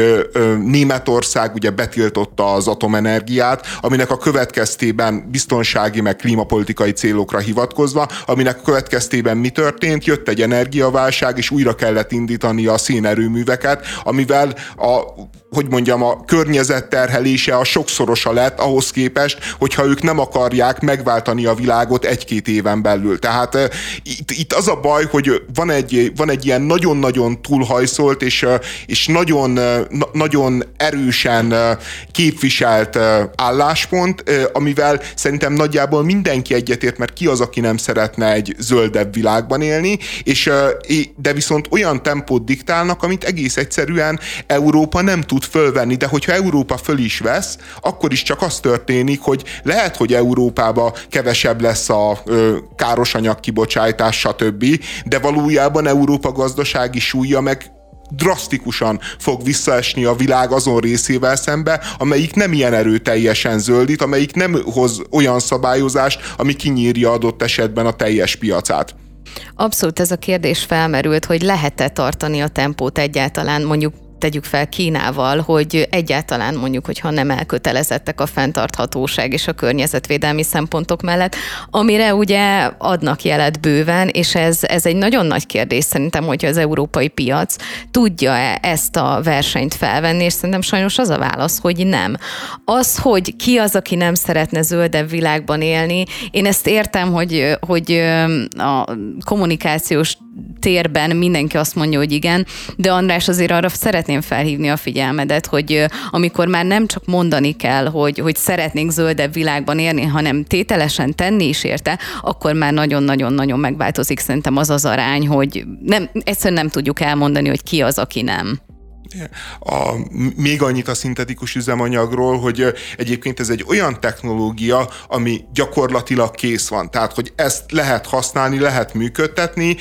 Németország ugye betiltotta az atomenergiát, aminek a következtében biztonsági, meg klímapolitikai célokra hivatkozva, aminek a következtében következtében mi történt? Jött egy energiaválság, és újra kellett indítani a szénerőműveket, amivel a hogy mondjam, a környezet terhelése a sokszorosa lett ahhoz képest, hogyha ők nem akarják megváltani a világot egy-két éven belül. Tehát itt, itt az a baj, hogy van egy, van egy ilyen nagyon-nagyon túlhajszolt és, és nagyon, uh, nagyon erősen képviselt álláspont, amivel szerintem nagyjából mindenki egyetért, mert ki az, aki nem szeretne egy zöldebb világban élni, és de viszont olyan tempót diktálnak, amit egész egyszerűen Európa nem tud fölvenni, de hogyha Európa föl is vesz, akkor is csak az történik, hogy lehet, hogy Európába kevesebb lesz a ö, károsanyag kibocsátás, stb., de valójában Európa gazdasági súlya meg drasztikusan fog visszaesni a világ azon részével szembe, amelyik nem ilyen erőteljesen zöldít, amelyik nem hoz olyan szabályozást, ami kinyírja adott esetben a teljes piacát. Abszolút ez a kérdés felmerült, hogy lehet-e tartani a tempót egyáltalán mondjuk tegyük fel Kínával, hogy egyáltalán mondjuk, hogyha nem elkötelezettek a fenntarthatóság és a környezetvédelmi szempontok mellett, amire ugye adnak jelet bőven, és ez, ez egy nagyon nagy kérdés szerintem, hogyha az európai piac tudja-e ezt a versenyt felvenni, és szerintem sajnos az a válasz, hogy nem. Az, hogy ki az, aki nem szeretne zöldebb világban élni, én ezt értem, hogy, hogy a kommunikációs térben mindenki azt mondja, hogy igen, de András azért arra szeretném felhívni a figyelmedet, hogy amikor már nem csak mondani kell, hogy, hogy szeretnénk zöldebb világban élni, hanem tételesen tenni is érte, akkor már nagyon-nagyon-nagyon megváltozik szerintem az az arány, hogy nem, egyszerűen nem tudjuk elmondani, hogy ki az, aki nem. A, még annyit a szintetikus üzemanyagról, hogy egyébként ez egy olyan technológia, ami gyakorlatilag kész van. Tehát, hogy ezt lehet használni, lehet működtetni.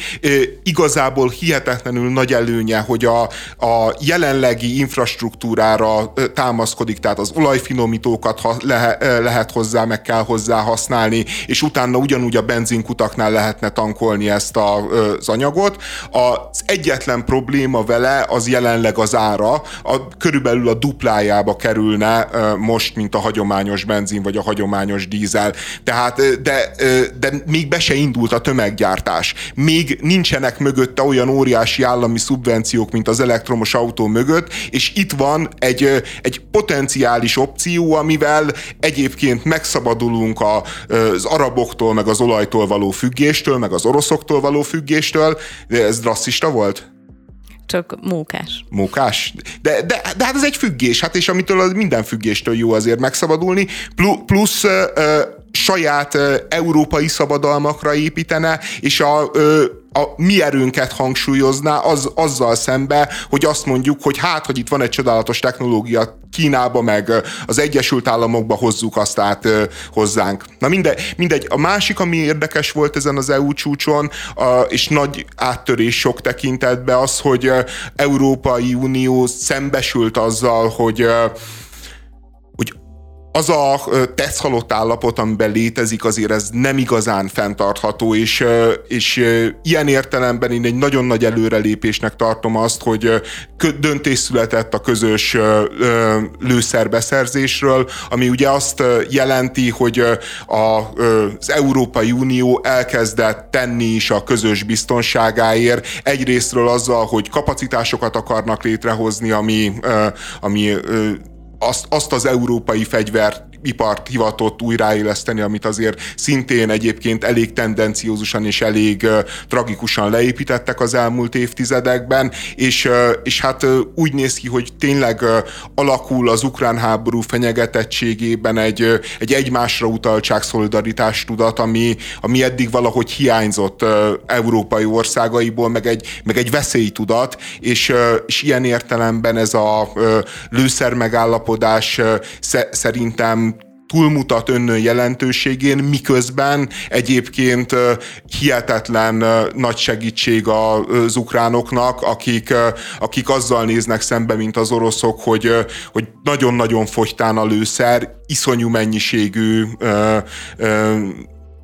Igazából hihetetlenül nagy előnye, hogy a, a jelenlegi infrastruktúrára támaszkodik, tehát az olajfinomítókat ha, le, lehet hozzá, meg kell hozzá használni, és utána ugyanúgy a benzinkutaknál lehetne tankolni ezt a, az anyagot. Az egyetlen probléma vele az jelenleg az ára a, körülbelül a duplájába kerülne most, mint a hagyományos benzin vagy a hagyományos dízel. Tehát, de, de még be se indult a tömeggyártás. Még nincsenek mögötte olyan óriási állami szubvenciók, mint az elektromos autó mögött, és itt van egy, egy potenciális opció, amivel egyébként megszabadulunk a, az araboktól, meg az olajtól való függéstől, meg az oroszoktól való függéstől. Ez rasszista volt? Csak mókás. Mókás? De, de, de hát ez egy függés, hát és amitől minden függéstől jó azért megszabadulni, plusz uh, saját uh, európai szabadalmakra építene, és a, uh, a mi erőnket hangsúlyozná az, azzal szembe, hogy azt mondjuk, hogy hát, hogy itt van egy csodálatos technológia Kínába, meg az Egyesült Államokba hozzuk azt át hozzánk. Na mindegy, mindegy. A másik, ami érdekes volt ezen az EU csúcson, és nagy áttörés sok tekintetben az, hogy Európai Unió szembesült azzal, hogy az a tesz halott állapot, amiben létezik, azért ez nem igazán fenntartható, és, és ilyen értelemben én egy nagyon nagy előrelépésnek tartom azt, hogy döntés született a közös lőszerbeszerzésről, ami ugye azt jelenti, hogy az Európai Unió elkezdett tenni is a közös biztonságáért, egyrésztről azzal, hogy kapacitásokat akarnak létrehozni, ami, ami azt, azt az európai fegyvert ipart hivatott újraéleszteni, amit azért szintén egyébként elég tendenciózusan és elég tragikusan leépítettek az elmúlt évtizedekben, és, és hát úgy néz ki, hogy tényleg alakul az ukrán háború fenyegetettségében egy, egy egymásra utaltság szolidaritás tudat, ami, ami eddig valahogy hiányzott európai országaiból, meg egy, meg egy veszélytudat, és, és ilyen értelemben ez a lőszer megállapodás szerintem túlmutat önnön jelentőségén, miközben egyébként hihetetlen nagy segítség az ukránoknak, akik, akik azzal néznek szembe, mint az oroszok, hogy, hogy nagyon-nagyon fogytán a lőszer, iszonyú mennyiségű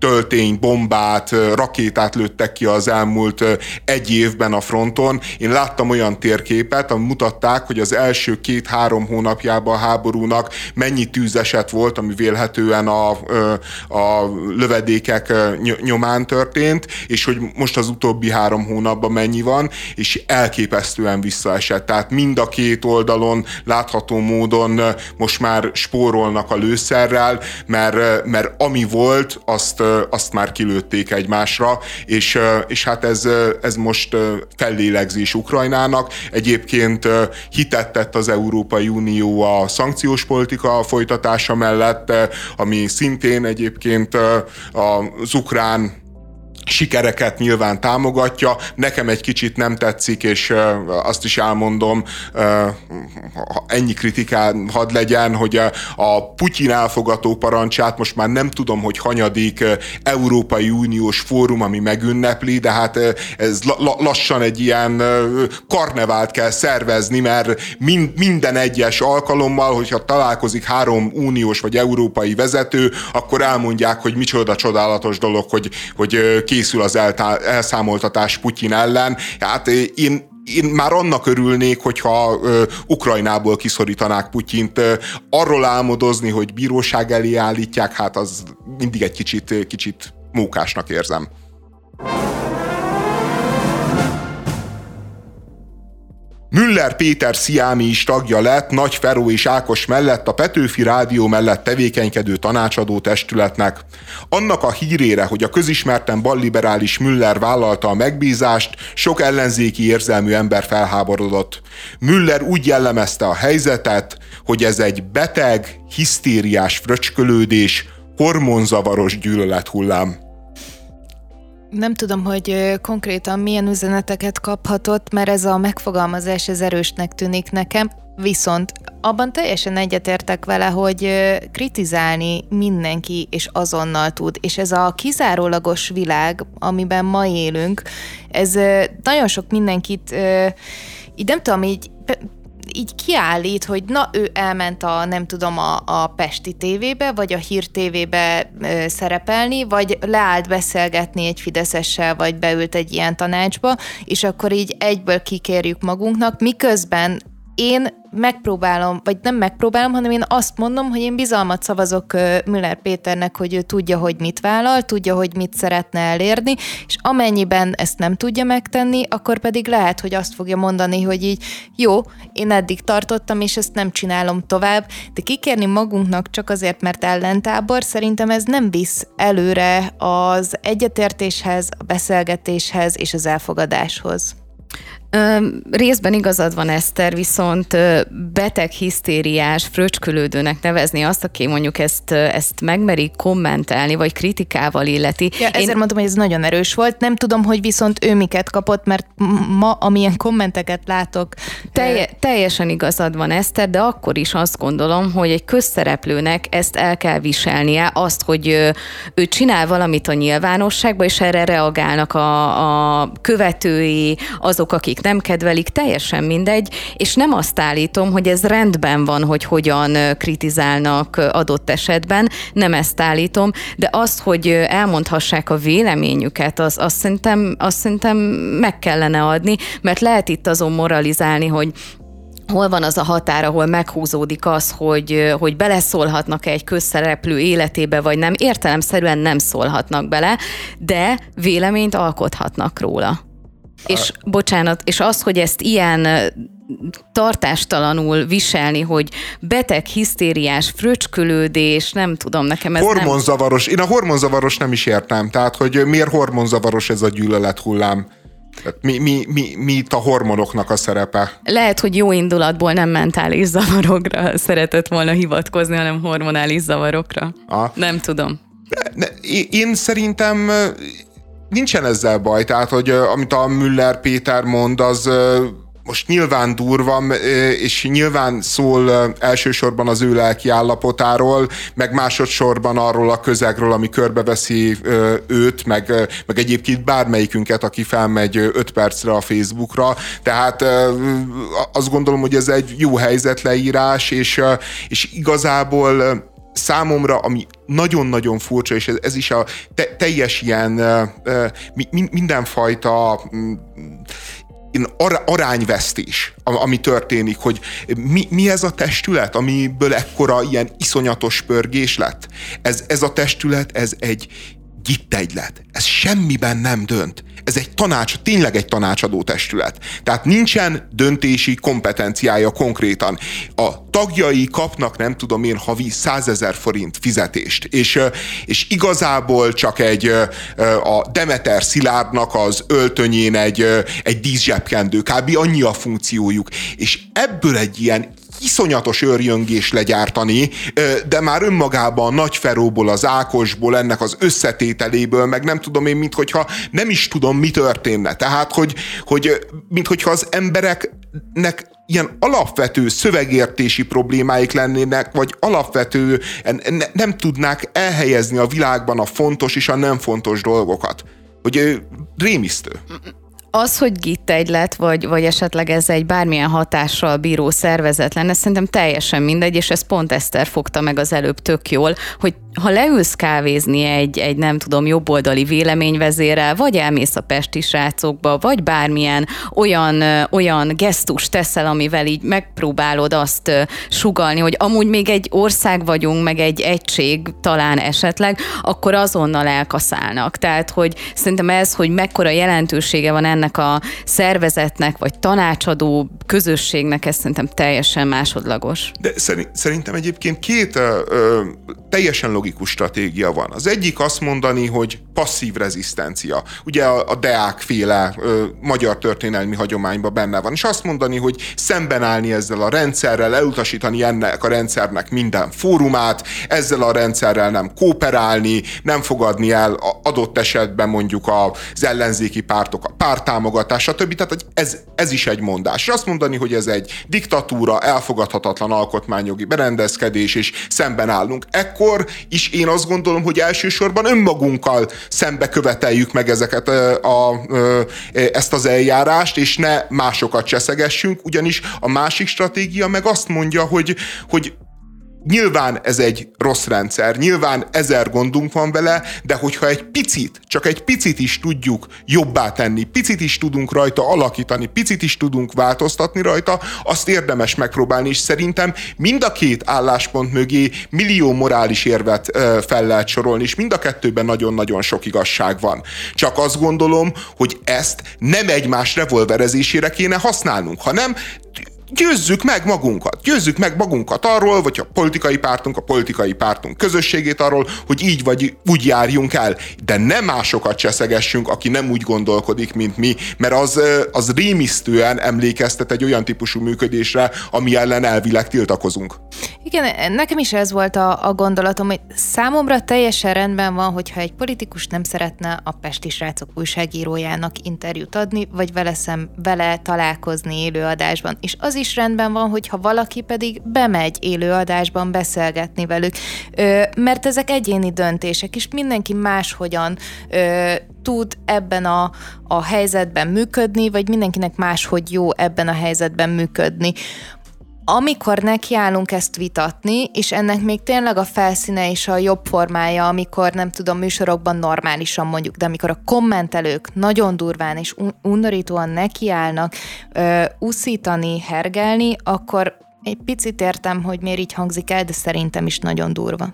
töltény, bombát, rakétát lőttek ki az elmúlt egy évben a fronton. Én láttam olyan térképet, ami mutatták, hogy az első két-három hónapjában a háborúnak mennyi tűzeset volt, ami vélhetően a, a lövedékek nyomán történt, és hogy most az utóbbi három hónapban mennyi van, és elképesztően visszaesett. Tehát mind a két oldalon látható módon most már spórolnak a lőszerrel, mert, mert ami volt, azt azt már kilőtték egymásra, és, és hát ez, ez most fellélegzés Ukrajnának. Egyébként hitet tett az Európai Unió a szankciós politika folytatása mellett, ami szintén egyébként az ukrán sikereket nyilván támogatja. Nekem egy kicsit nem tetszik, és azt is elmondom, ennyi kritikát had legyen, hogy a Putyin elfogató parancsát most már nem tudom, hogy hanyadik Európai Uniós fórum, ami megünnepli, de hát ez lassan egy ilyen karnevált kell szervezni, mert minden egyes alkalommal, hogyha találkozik három uniós vagy európai vezető, akkor elmondják, hogy micsoda csodálatos dolog, hogy, hogy készül az eltá- elszámoltatás Putyin ellen. Hát én én már annak örülnék, hogyha ö, Ukrajnából kiszorítanák Putyint. Ö, arról álmodozni, hogy bíróság elé állítják, hát az mindig egy kicsit, kicsit mókásnak érzem. Müller Péter Sziámi is tagja lett Nagy Feró és Ákos mellett a Petőfi Rádió mellett tevékenykedő tanácsadó testületnek. Annak a hírére, hogy a közismerten balliberális Müller vállalta a megbízást, sok ellenzéki érzelmű ember felháborodott. Müller úgy jellemezte a helyzetet, hogy ez egy beteg, hisztériás fröcskölődés, hormonzavaros gyűlölethullám. Nem tudom, hogy konkrétan milyen üzeneteket kaphatott, mert ez a megfogalmazás ez erősnek tűnik nekem. Viszont abban teljesen egyetértek vele, hogy kritizálni mindenki és azonnal tud, és ez a kizárólagos világ, amiben ma élünk, ez nagyon sok mindenkit, így nem tudom, így így kiállít, hogy na, ő elment a, nem tudom, a, a Pesti tévébe, vagy a Hír tévébe ö, szerepelni, vagy leállt beszélgetni egy fideszessel, vagy beült egy ilyen tanácsba, és akkor így egyből kikérjük magunknak, miközben én megpróbálom, vagy nem megpróbálom, hanem én azt mondom, hogy én bizalmat szavazok Müller Péternek, hogy ő tudja, hogy mit vállal, tudja, hogy mit szeretne elérni, és amennyiben ezt nem tudja megtenni, akkor pedig lehet, hogy azt fogja mondani, hogy így jó, én eddig tartottam, és ezt nem csinálom tovább, de kikérni magunknak csak azért, mert ellentábor, szerintem ez nem visz előre az egyetértéshez, a beszélgetéshez és az elfogadáshoz. Részben igazad van, Eszter, viszont beteg hisztériás, fröcskülődőnek nevezni azt, aki mondjuk ezt, ezt megmeri kommentelni, vagy kritikával illeti. Ja, ezért Én... mondtam, hogy ez nagyon erős volt. Nem tudom, hogy viszont ő miket kapott, mert ma, amilyen kommenteket látok. Telje, teljesen igazad van, Eszter, de akkor is azt gondolom, hogy egy közszereplőnek ezt el kell viselnie, azt, hogy ő csinál valamit a nyilvánosságban, és erre reagálnak a, a követői, azok, akik nem kedvelik, teljesen mindegy, és nem azt állítom, hogy ez rendben van, hogy hogyan kritizálnak adott esetben, nem ezt állítom, de azt, hogy elmondhassák a véleményüket, az, azt, szerintem, azt szerintem meg kellene adni, mert lehet itt azon moralizálni, hogy hol van az a határ, ahol meghúzódik az, hogy, hogy beleszólhatnak egy közszereplő életébe, vagy nem. Értelemszerűen nem szólhatnak bele, de véleményt alkothatnak róla. És bocsánat, és az, hogy ezt ilyen tartástalanul viselni, hogy beteg, hisztériás, fröcskölődés, nem tudom, nekem ez Hormonzavaros. Nem... Én a hormonzavaros nem is értem. Tehát, hogy miért hormonzavaros ez a gyűlölet hullám? Mi, mi, mi, mi itt a hormonoknak a szerepe? Lehet, hogy jó indulatból nem mentális zavarokra szeretett volna hivatkozni, hanem hormonális zavarokra. Ah. Nem tudom. Ne, én szerintem nincsen ezzel baj, tehát, hogy amit a Müller Péter mond, az most nyilván durva, és nyilván szól elsősorban az ő lelki állapotáról, meg másodszorban arról a közegről, ami körbeveszi őt, meg, meg egyébként bármelyikünket, aki felmegy 5 percre a Facebookra. Tehát azt gondolom, hogy ez egy jó helyzetleírás, és, és igazából számomra, ami nagyon-nagyon furcsa, és ez, ez is a te, teljes ilyen mindenfajta arányvesztés, ami történik, hogy mi, mi ez a testület, amiből ekkora ilyen iszonyatos pörgés lett? Ez, ez a testület, ez egy gittegylet. Ez semmiben nem dönt ez egy tanács, tényleg egy tanácsadó testület. Tehát nincsen döntési kompetenciája konkrétan. A tagjai kapnak, nem tudom én, havi százezer forint fizetést, és, és igazából csak egy a Demeter Szilárdnak az öltönyén egy, egy díszsebkendő, kb. annyi a funkciójuk, és ebből egy ilyen iszonyatos őrjöngés legyártani, de már önmagában a Nagy Feróból, az Ákosból, ennek az összetételéből, meg nem tudom én, minthogyha nem is tudom, mi történne. Tehát, hogy, hogy minthogyha az embereknek ilyen alapvető szövegértési problémáik lennének, vagy alapvető ne, nem tudnák elhelyezni a világban a fontos és a nem fontos dolgokat. Hogy rémisztő. Az, hogy GIT egy lett, vagy, vagy esetleg ez egy bármilyen hatással bíró szervezet lenne, szerintem teljesen mindegy, és ez pont Eszter fogta meg az előbb tök jól, hogy ha leülsz kávézni egy, egy nem tudom, jobboldali véleményvezérel, vagy elmész a pesti srácokba, vagy bármilyen olyan, olyan gesztus teszel, amivel így megpróbálod azt sugalni, hogy amúgy még egy ország vagyunk, meg egy egység talán esetleg, akkor azonnal elkaszálnak. Tehát, hogy szerintem ez, hogy mekkora jelentősége van ennek a szervezetnek, vagy tanácsadó közösségnek, ez szerintem teljesen másodlagos. De szerintem egyébként két ö, teljesen logikus stratégia van. Az egyik azt mondani, hogy passzív rezisztencia. Ugye a, a Deák féle ö, magyar történelmi hagyományban benne van, és azt mondani, hogy szemben állni ezzel a rendszerrel, elutasítani ennek a rendszernek minden fórumát, ezzel a rendszerrel nem kooperálni, nem fogadni el adott esetben mondjuk az ellenzéki pártok a pártámogatás, stb. Tehát ez, ez is egy mondás. És azt mondani, hogy ez egy diktatúra, elfogadhatatlan alkotmányjogi berendezkedés, és szemben állunk. Ekkor is én azt gondolom, hogy elsősorban önmagunkkal szembe követeljük meg ezeket a, a, ezt az eljárást, és ne másokat cseszegessünk, ugyanis a másik stratégia meg azt mondja, hogy, hogy Nyilván ez egy rossz rendszer, nyilván ezer gondunk van vele, de hogyha egy picit, csak egy picit is tudjuk jobbá tenni, picit is tudunk rajta alakítani, picit is tudunk változtatni rajta, azt érdemes megpróbálni, és szerintem mind a két álláspont mögé millió morális érvet fel lehet sorolni, és mind a kettőben nagyon-nagyon sok igazság van. Csak azt gondolom, hogy ezt nem egymás revolverezésére kéne használnunk, hanem győzzük meg magunkat, győzzük meg magunkat arról, vagy a politikai pártunk, a politikai pártunk közösségét arról, hogy így vagy úgy járjunk el, de nem másokat cseszegessünk, aki nem úgy gondolkodik, mint mi, mert az, az rémisztően emlékeztet egy olyan típusú működésre, ami ellen elvileg tiltakozunk. Igen, nekem is ez volt a, a gondolatom, hogy számomra teljesen rendben van, hogyha egy politikus nem szeretne a Pesti Srácok újságírójának interjút adni, vagy vele, szem, vele találkozni élőadásban. És az is rendben van, hogyha valaki pedig bemegy élőadásban beszélgetni velük, ö, mert ezek egyéni döntések, és mindenki máshogyan ö, tud ebben a, a helyzetben működni, vagy mindenkinek máshogy jó ebben a helyzetben működni amikor nekiállunk ezt vitatni, és ennek még tényleg a felszíne és a jobb formája, amikor nem tudom, műsorokban normálisan mondjuk, de amikor a kommentelők nagyon durván és undorítóan nekiállnak ö, uszítani, hergelni, akkor egy picit értem, hogy miért így hangzik el, de szerintem is nagyon durva.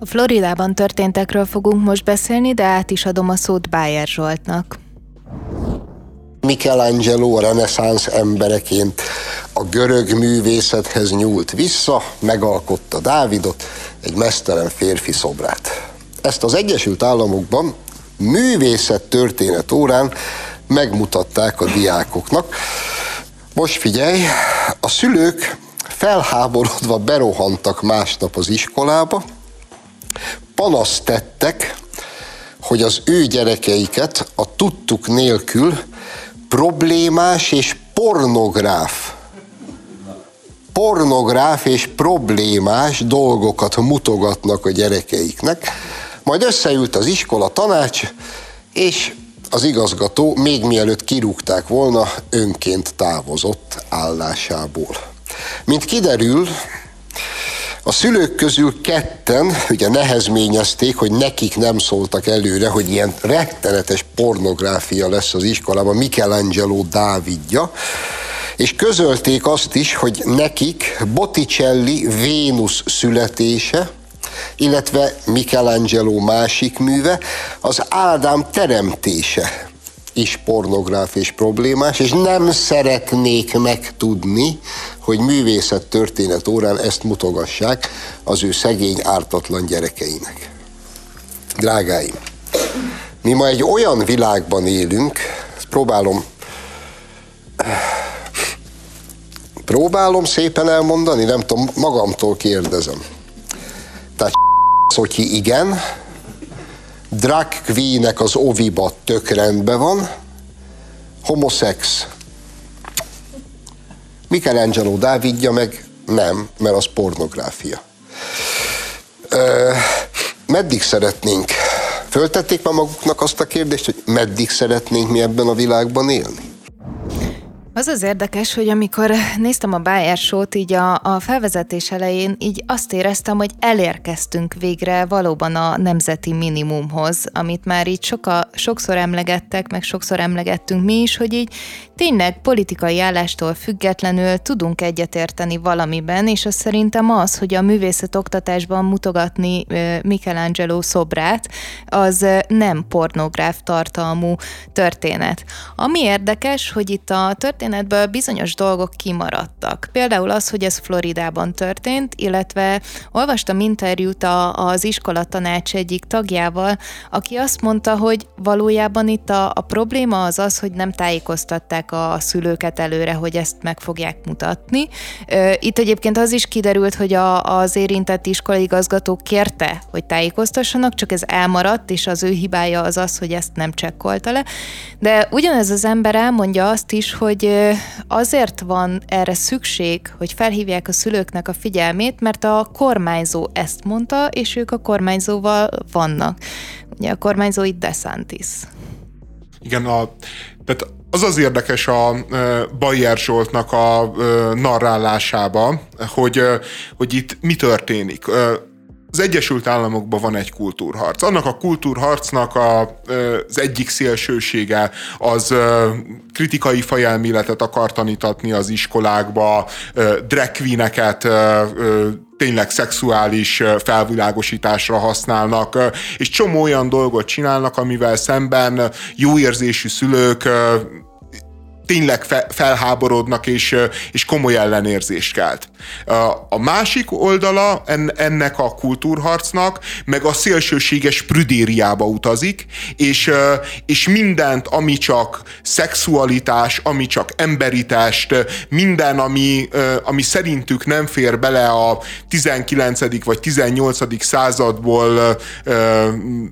A Floridában történtekről fogunk most beszélni, de át is adom a szót Bájer Zsoltnak. Michelangelo reneszánsz embereként a görög művészethez nyúlt vissza, megalkotta Dávidot, egy mesztelen férfi szobrát. Ezt az Egyesült Államokban művészet történet órán megmutatták a diákoknak. Most figyelj, a szülők felháborodva berohantak másnap az iskolába, panaszt tettek, hogy az ő gyerekeiket a tudtuk nélkül problémás és pornográf pornográf és problémás dolgokat mutogatnak a gyerekeiknek. Majd összeült az iskola tanács, és az igazgató még mielőtt kirúgták volna, önként távozott állásából. Mint kiderül, a szülők közül ketten ugye nehezményezték, hogy nekik nem szóltak előre, hogy ilyen rettenetes pornográfia lesz az iskolában, Michelangelo Dávidja, és közölték azt is, hogy nekik Botticelli Vénusz születése, illetve Michelangelo másik műve, az Ádám teremtése is pornográf és problémás, és nem szeretnék megtudni, hogy művészet történet órán ezt mutogassák az ő szegény, ártatlan gyerekeinek. Drágáim, mi ma egy olyan világban élünk, próbálom próbálom szépen elmondani, nem tudom, magamtól kérdezem. Tehát Szotyi igen, drag queenek az oviba tök rendben van, homoszex Michelangelo Dávidja meg nem, mert az pornográfia. Ö, meddig szeretnénk? Föltették már maguknak azt a kérdést, hogy meddig szeretnénk mi ebben a világban élni? Az az érdekes, hogy amikor néztem a Bayer show így a, a felvezetés elején, így azt éreztem, hogy elérkeztünk végre valóban a nemzeti minimumhoz, amit már így soka, sokszor emlegettek, meg sokszor emlegettünk mi is, hogy így tényleg politikai állástól függetlenül tudunk egyetérteni valamiben, és az szerintem az, hogy a művészet oktatásban mutogatni Michelangelo szobrát, az nem pornográf tartalmú történet. Ami érdekes, hogy itt a történet történetből bizonyos dolgok kimaradtak. Például az, hogy ez Floridában történt, illetve olvastam interjút a, az iskola tanács egyik tagjával, aki azt mondta, hogy valójában itt a, a probléma az az, hogy nem tájékoztatták a szülőket előre, hogy ezt meg fogják mutatni. Itt egyébként az is kiderült, hogy a, az érintett igazgató kérte, hogy tájékoztassanak, csak ez elmaradt, és az ő hibája az az, hogy ezt nem csekkolta le. De ugyanez az ember elmondja azt is, hogy azért van erre szükség, hogy felhívják a szülőknek a figyelmét, mert a kormányzó ezt mondta, és ők a kormányzóval vannak. Ugye a kormányzó itt DeSantis. Igen, a, tehát az az érdekes a Bayer Zsoltnak a narrálásába, hogy, hogy itt mi történik az Egyesült Államokban van egy kultúrharc. Annak a kultúrharcnak a, az egyik szélsősége az kritikai fajelméletet akar tanítatni az iskolákba, drag tényleg szexuális felvilágosításra használnak, és csomó olyan dolgot csinálnak, amivel szemben jó érzésű szülők tényleg fe, felháborodnak és, és komoly ellenérzést kelt. A másik oldala ennek a kultúrharcnak meg a szélsőséges prüdériába utazik, és, és mindent, ami csak szexualitás, ami csak emberitást, minden, ami, ami szerintük nem fér bele a 19. vagy 18. századból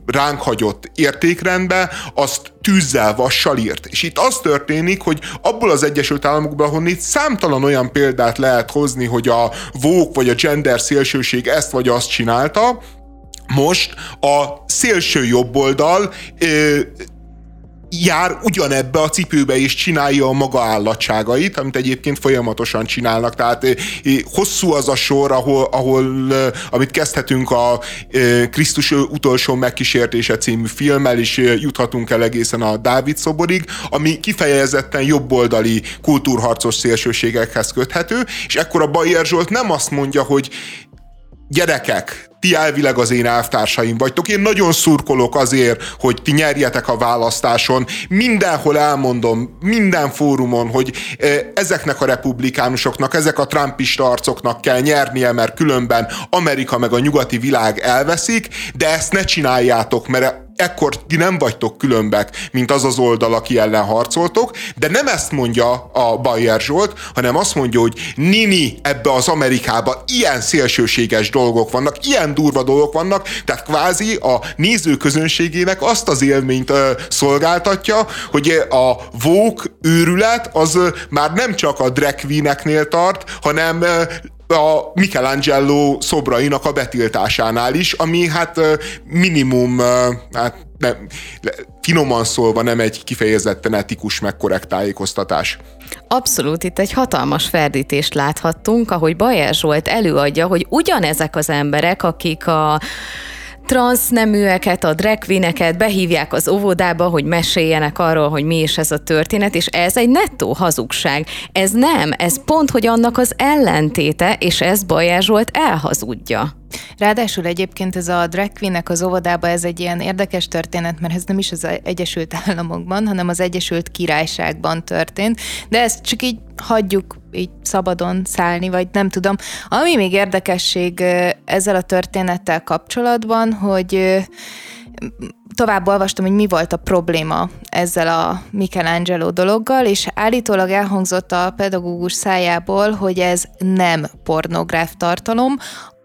ránk hagyott értékrendbe, azt tűzzel, vassal írt. És itt az történik, hogy abból az Egyesült Államokból, ahonnét számtalan olyan példát lehet hozni, hogy a vók vagy a gender szélsőség ezt vagy azt csinálta, most a szélső jobboldal jár ugyanebbe a cipőbe és csinálja a maga állatságait, amit egyébként folyamatosan csinálnak. Tehát eh, eh, hosszú az a sor, ahol, ahol eh, amit kezdhetünk a Krisztus utolsó megkísértése című filmmel, és juthatunk el egészen a Dávid szoborig, ami kifejezetten jobboldali kultúrharcos szélsőségekhez köthető, és ekkor a Bayer Zsolt nem azt mondja, hogy gyerekek, ti elvileg az én elvtársaim vagytok, én nagyon szurkolok azért, hogy ti nyerjetek a választáson, mindenhol elmondom, minden fórumon, hogy eh, ezeknek a republikánusoknak, ezek a trumpista arcoknak kell nyernie, mert különben Amerika meg a nyugati világ elveszik, de ezt ne csináljátok, mert ekkor ti nem vagytok különbek, mint az az oldal, aki ellen harcoltok, de nem ezt mondja a Bayer Zsolt, hanem azt mondja, hogy Nini ebbe az Amerikába ilyen szélsőséges dolgok vannak, ilyen durva dolgok vannak, tehát kvázi a néző közönségének azt az élményt ö, szolgáltatja, hogy a vók őrület az már nem csak a drag tart, hanem a Michelangelo szobrainak a betiltásánál is, ami hát minimum, hát nem, finoman szólva nem egy kifejezetten etikus, meg tájékoztatás. Abszolút, itt egy hatalmas ferdítést láthattunk, ahogy Bajer Zsolt előadja, hogy ugyanezek az emberek, akik a transzneműeket, a drag behívják az óvodába, hogy meséljenek arról, hogy mi is ez a történet, és ez egy nettó hazugság. Ez nem, ez pont, hogy annak az ellentéte, és ez Bajás Zsolt elhazudja. Ráadásul egyébként ez a drag queen az óvodába, ez egy ilyen érdekes történet, mert ez nem is az Egyesült Államokban, hanem az Egyesült Királyságban történt, de ezt csak így hagyjuk így szabadon szállni, vagy nem tudom. Ami még érdekesség ezzel a történettel kapcsolatban, hogy tovább olvastam, hogy mi volt a probléma ezzel a Michelangelo dologgal, és állítólag elhangzott a pedagógus szájából, hogy ez nem pornográf tartalom,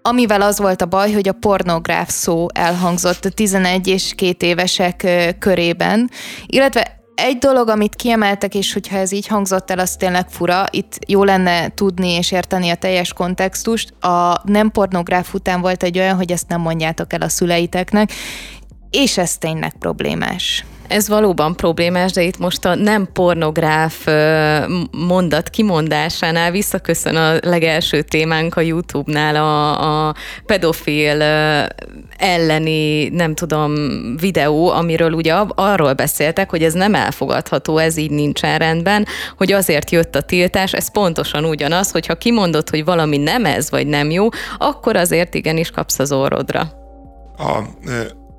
amivel az volt a baj, hogy a pornográf szó elhangzott a 11 és két évesek körében, illetve egy dolog, amit kiemeltek, és hogyha ez így hangzott el, az tényleg fura, itt jó lenne tudni és érteni a teljes kontextust. A nem pornográf után volt egy olyan, hogy ezt nem mondjátok el a szüleiteknek, és ez tényleg problémás. Ez valóban problémás, de itt most a nem pornográf mondat kimondásánál visszaköszön a legelső témánk a YouTube-nál a, a pedofil elleni, nem tudom, videó, amiről ugye arról beszéltek, hogy ez nem elfogadható, ez így nincsen rendben, hogy azért jött a tiltás, ez pontosan ugyanaz, hogyha kimondod, hogy valami nem ez, vagy nem jó, akkor azért igenis kapsz az orrodra. A,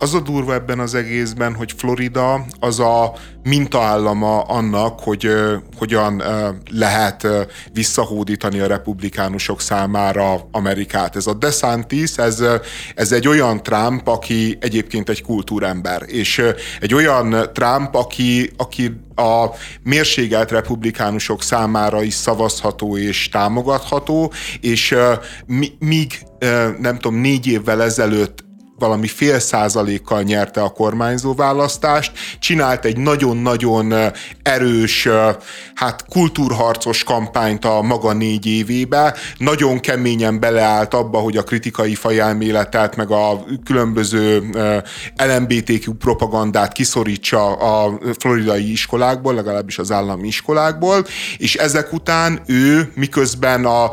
az a durva ebben az egészben, hogy Florida az a mintaállama annak, hogy uh, hogyan lehet visszahódítani a republikánusok számára Amerikát. Ez a DeSantis, ez, ez egy olyan Trump, aki egyébként egy kultúrember, és egy olyan Trump, aki, aki a mérségelt republikánusok számára is szavazható és támogatható, és míg nem tudom, négy évvel ezelőtt valami fél százalékkal nyerte a kormányzó választást, csinált egy nagyon-nagyon erős, hát kultúrharcos kampányt a maga négy évébe, nagyon keményen beleállt abba, hogy a kritikai fajelméletet, meg a különböző LMBTQ propagandát kiszorítsa a floridai iskolákból, legalábbis az állami iskolákból, és ezek után ő, miközben a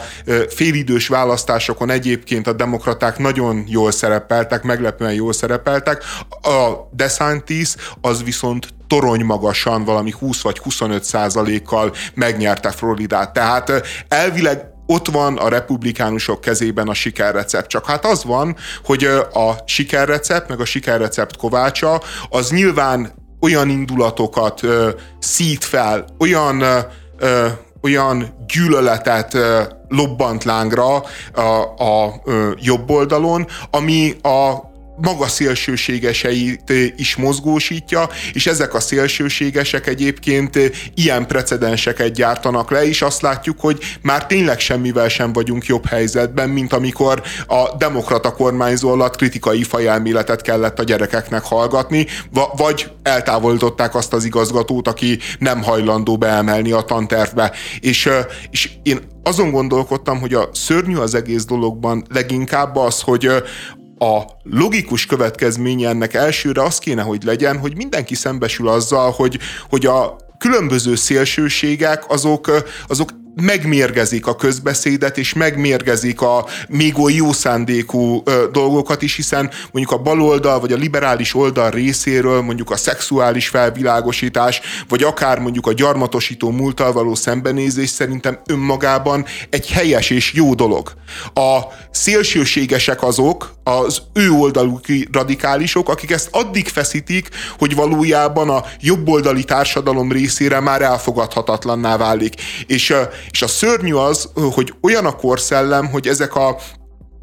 félidős választásokon egyébként a demokraták nagyon jól szerepeltek, meglepően jól szerepeltek. A DeSantis az viszont torony magasan, valami 20 vagy 25 százalékkal megnyerte Floridát. Tehát elvileg ott van a republikánusok kezében a sikerrecept. Csak hát az van, hogy a sikerrecept, meg a sikerrecept kovácsa, az nyilván olyan indulatokat ö, szít fel, olyan ö, olyan gyűlöletet lobbant lángra a, a, a jobb oldalon, ami a maga szélsőségeseit is mozgósítja, és ezek a szélsőségesek egyébként ilyen precedenseket gyártanak le, és azt látjuk, hogy már tényleg semmivel sem vagyunk jobb helyzetben, mint amikor a demokrata kormányzó alatt kritikai fajelméletet kellett a gyerekeknek hallgatni, vagy eltávolították azt az igazgatót, aki nem hajlandó beemelni a tantervbe. És, és én azon gondolkodtam, hogy a szörnyű az egész dologban leginkább az, hogy a logikus következménye ennek elsőre az kéne, hogy legyen, hogy mindenki szembesül azzal, hogy, hogy a különböző szélsőségek azok, azok megmérgezik a közbeszédet, és megmérgezik a még oly jó szándékú ö, dolgokat is, hiszen mondjuk a baloldal, vagy a liberális oldal részéről mondjuk a szexuális felvilágosítás, vagy akár mondjuk a gyarmatosító múltal való szembenézés szerintem önmagában egy helyes és jó dolog. A szélsőségesek azok, az ő oldalú radikálisok, akik ezt addig feszítik, hogy valójában a jobboldali társadalom részére már elfogadhatatlanná válik. És, és a szörnyű az, hogy olyan a korszellem, hogy ezek a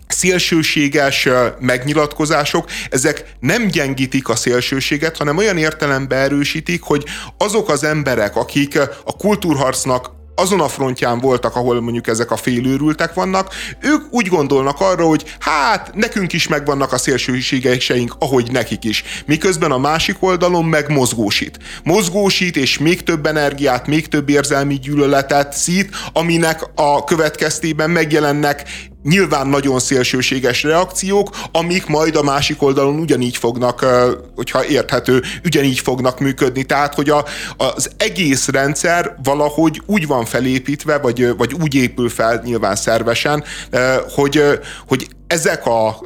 szélsőséges megnyilatkozások, ezek nem gyengítik a szélsőséget, hanem olyan értelemben erősítik, hogy azok az emberek, akik a kultúrharcnak azon a frontján voltak, ahol mondjuk ezek a félőrültek vannak, ők úgy gondolnak arra, hogy hát nekünk is megvannak a szélsőségeseink, ahogy nekik is. Miközben a másik oldalon meg mozgósít. Mozgósít, és még több energiát, még több érzelmi gyűlöletet szít, aminek a következtében megjelennek nyilván nagyon szélsőséges reakciók, amik majd a másik oldalon ugyanígy fognak, hogyha érthető, ugyanígy fognak működni. Tehát, hogy a, az egész rendszer valahogy úgy van felépítve, vagy, vagy úgy épül fel nyilván szervesen, hogy, hogy ezek a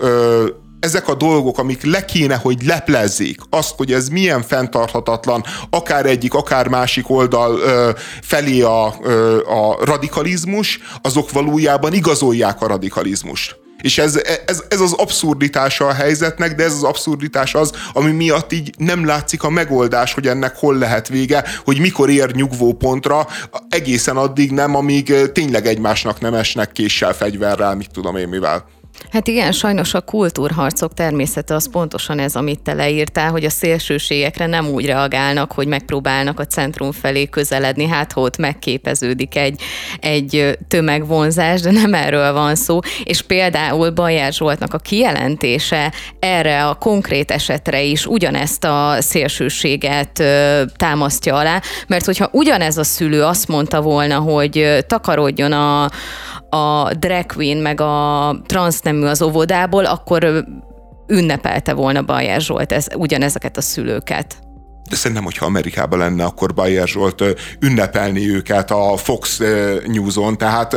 ezek a dolgok, amik le kéne, hogy leplezzék azt, hogy ez milyen fenntarthatatlan, akár egyik, akár másik oldal ö, felé a, ö, a radikalizmus, azok valójában igazolják a radikalizmust. És ez, ez, ez az abszurditása a helyzetnek, de ez az abszurditás az, ami miatt így nem látszik a megoldás, hogy ennek hol lehet vége, hogy mikor ér nyugvó pontra, egészen addig nem, amíg tényleg egymásnak nem esnek késsel, fegyverrel, mit tudom én mivel. Hát igen, sajnos a kultúrharcok természete az pontosan ez, amit te leírtál, hogy a szélsőségekre nem úgy reagálnak, hogy megpróbálnak a centrum felé közeledni, hát ott megképeződik egy, egy tömegvonzás, de nem erről van szó. És például Bajár Zsoltnak a kijelentése erre a konkrét esetre is ugyanezt a szélsőséget támasztja alá, mert hogyha ugyanez a szülő azt mondta volna, hogy takarodjon a, a drag queen meg a transznemű az óvodából, akkor ünnepelte volna Bajer Zsolt ez, ugyanezeket a szülőket. De szerintem, hogyha Amerikában lenne, akkor Bayer Zsolt ünnepelni őket a Fox News-on, tehát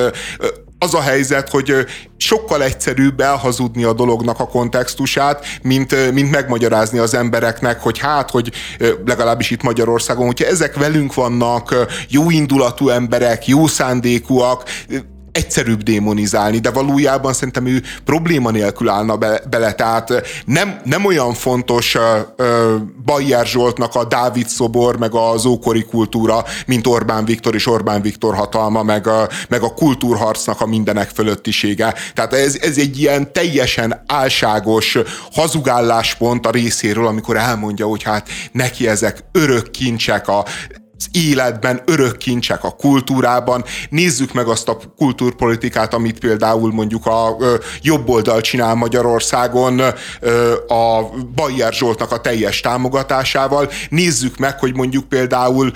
az a helyzet, hogy sokkal egyszerűbb elhazudni a dolognak a kontextusát, mint, mint megmagyarázni az embereknek, hogy hát, hogy legalábbis itt Magyarországon, hogyha ezek velünk vannak, jó indulatú emberek, jó szándékúak, egyszerűbb démonizálni, de valójában szerintem ő probléma nélkül állna be, bele, tehát nem, nem olyan fontos uh, Zsoltnak a Dávid szobor, meg az ókori kultúra, mint Orbán Viktor és Orbán Viktor hatalma, meg a, meg a kultúrharcnak a mindenek fölöttisége. Tehát ez, ez egy ilyen teljesen álságos hazugáláspont a részéről, amikor elmondja, hogy hát neki ezek örök kincsek, a életben, örök kincsek a kultúrában. Nézzük meg azt a kultúrpolitikát, amit például mondjuk a jobb oldal csinál Magyarországon a Bajer Zsoltnak a teljes támogatásával. Nézzük meg, hogy mondjuk például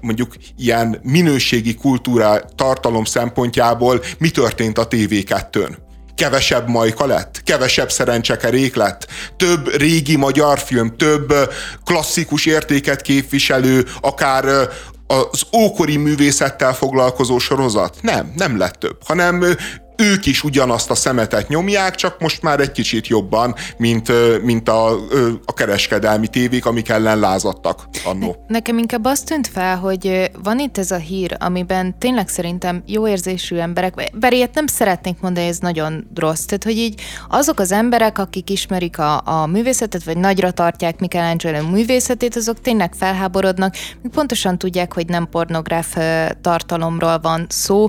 mondjuk ilyen minőségi kultúra tartalom szempontjából mi történt a TV2-n kevesebb majka lett, kevesebb szerencsekerék lett, több régi magyar film, több klasszikus értéket képviselő, akár az ókori művészettel foglalkozó sorozat? Nem, nem lett több, hanem ők is ugyanazt a szemetet nyomják, csak most már egy kicsit jobban, mint, mint a, a kereskedelmi tévék, amik ellen lázadtak annó. Nekem inkább azt tűnt fel, hogy van itt ez a hír, amiben tényleg szerintem jó érzésű emberek, bár ilyet nem szeretnék mondani, ez nagyon rossz, tehát hogy így azok az emberek, akik ismerik a, a művészetet, vagy nagyra tartják Michelangelo művészetét, azok tényleg felháborodnak, pontosan tudják, hogy nem pornográf tartalomról van szó,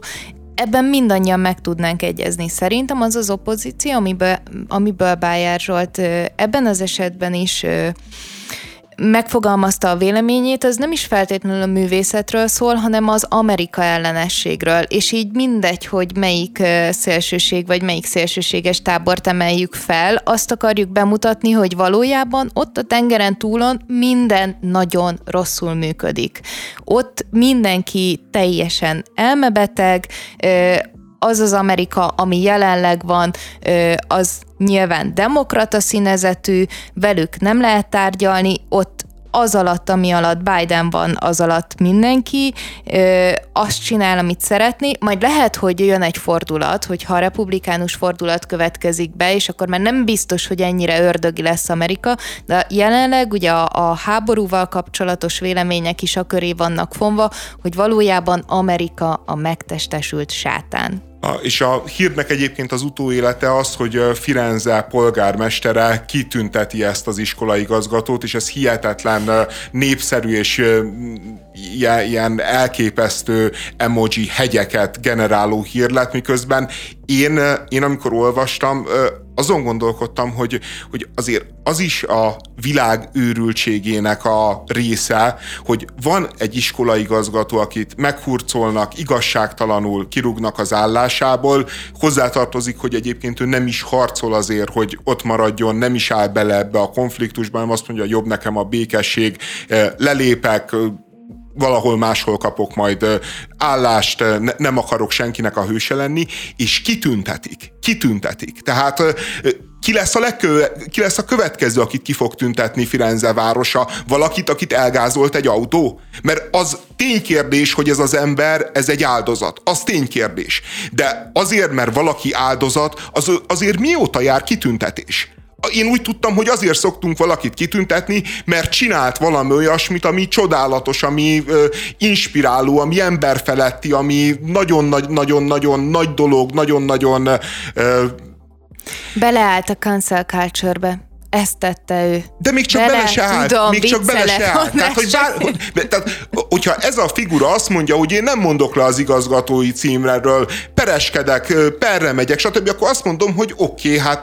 ebben mindannyian meg tudnánk egyezni. Szerintem az az opozíció, amiből, amiből Bájár Zsolt ebben az esetben is megfogalmazta a véleményét, az nem is feltétlenül a művészetről szól, hanem az Amerika ellenességről, és így mindegy, hogy melyik szélsőség vagy melyik szélsőséges tábort emeljük fel, azt akarjuk bemutatni, hogy valójában ott a tengeren túlon minden nagyon rosszul működik. Ott mindenki teljesen elmebeteg, az az Amerika, ami jelenleg van, az nyilván demokrata színezetű, velük nem lehet tárgyalni, ott az alatt, ami alatt Biden van, az alatt mindenki ö, azt csinál, amit szeretni, majd lehet, hogy jön egy fordulat, hogyha a republikánus fordulat következik be, és akkor már nem biztos, hogy ennyire ördögi lesz Amerika, de jelenleg ugye a, a háborúval kapcsolatos vélemények is a köré vannak fonva, hogy valójában Amerika a megtestesült sátán. És a hírnek egyébként az utóélete az, hogy Firenze polgármestere kitünteti ezt az iskolaigazgatót, és ez hihetetlen népszerű és ilyen elképesztő emoji hegyeket generáló hír lett, miközben én, én amikor olvastam, azon gondolkodtam, hogy, hogy azért az is a világ őrültségének a része, hogy van egy iskolaigazgató, akit meghurcolnak, igazságtalanul kirúgnak az állásából, hozzátartozik, hogy egyébként ő nem is harcol azért, hogy ott maradjon, nem is áll bele ebbe a konfliktusba, hanem azt mondja, jobb nekem a békesség, lelépek, valahol máshol kapok majd állást, ne, nem akarok senkinek a hőse lenni, és kitüntetik, kitüntetik. Tehát ki lesz, a legkö, ki lesz a következő, akit ki fog tüntetni Firenze városa? Valakit, akit elgázolt egy autó? Mert az ténykérdés, hogy ez az ember, ez egy áldozat. Az ténykérdés. De azért, mert valaki áldozat, az, azért mióta jár kitüntetés? Én úgy tudtam, hogy azért szoktunk valakit kitüntetni, mert csinált valami olyasmit, ami csodálatos, ami ö, inspiráló, ami emberfeletti, ami nagyon-nagyon-nagyon nagy dolog, nagyon-nagyon... Beleállt a cancel culture-be. Ezt tette ő. De még csak bele, bele se állt. Tudom, még csak bele se állt. Tehát, hogy bár, hogy, tehát, hogyha ez a figura azt mondja, hogy én nem mondok le az igazgatói címről, pereskedek, perre megyek, stb., akkor azt mondom, hogy oké, okay, hát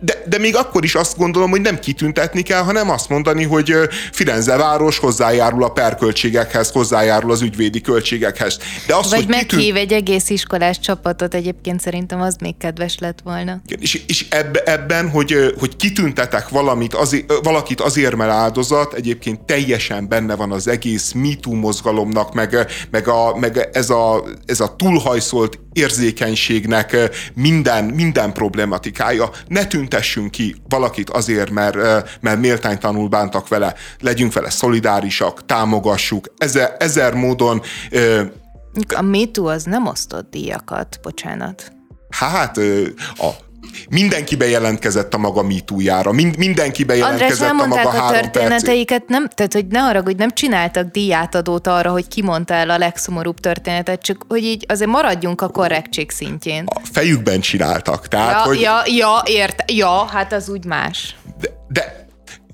de, de még akkor is azt gondolom, hogy nem kitüntetni kell, hanem azt mondani, hogy Firenze város hozzájárul a perköltségekhez, hozzájárul az ügyvédi költségekhez. De az, Vagy hogy meghív kitűnt... egy egész iskolás csapatot, egyébként szerintem az még kedves lett volna. És, és ebbe, ebben, hogy, hogy kitüntetek valamit, azért, valakit azért, mert áldozat, egyébként teljesen benne van az egész MeToo mozgalomnak, meg, meg, a, meg ez, a, ez a túlhajszolt érzékenységnek minden, minden problematikája. Ne tüntessünk ki valakit azért, mert, mert méltánytanul bántak vele. Legyünk vele szolidárisak, támogassuk. Ezer, ezer módon... A MeToo az nem osztott díjakat, bocsánat. Hát a mindenki bejelentkezett a maga mitújára, Mind, mindenki bejelentkezett András, a maga a három történeteiket, nem, tehát hogy ne arra, hogy nem csináltak díjátadót arra, hogy kimondta el a legszomorúbb történetet, csak hogy így azért maradjunk a korrektség szintjén. A fejükben csináltak, tehát ja, hogy... Ja, ja, ért, ja, hát az úgy más. De, de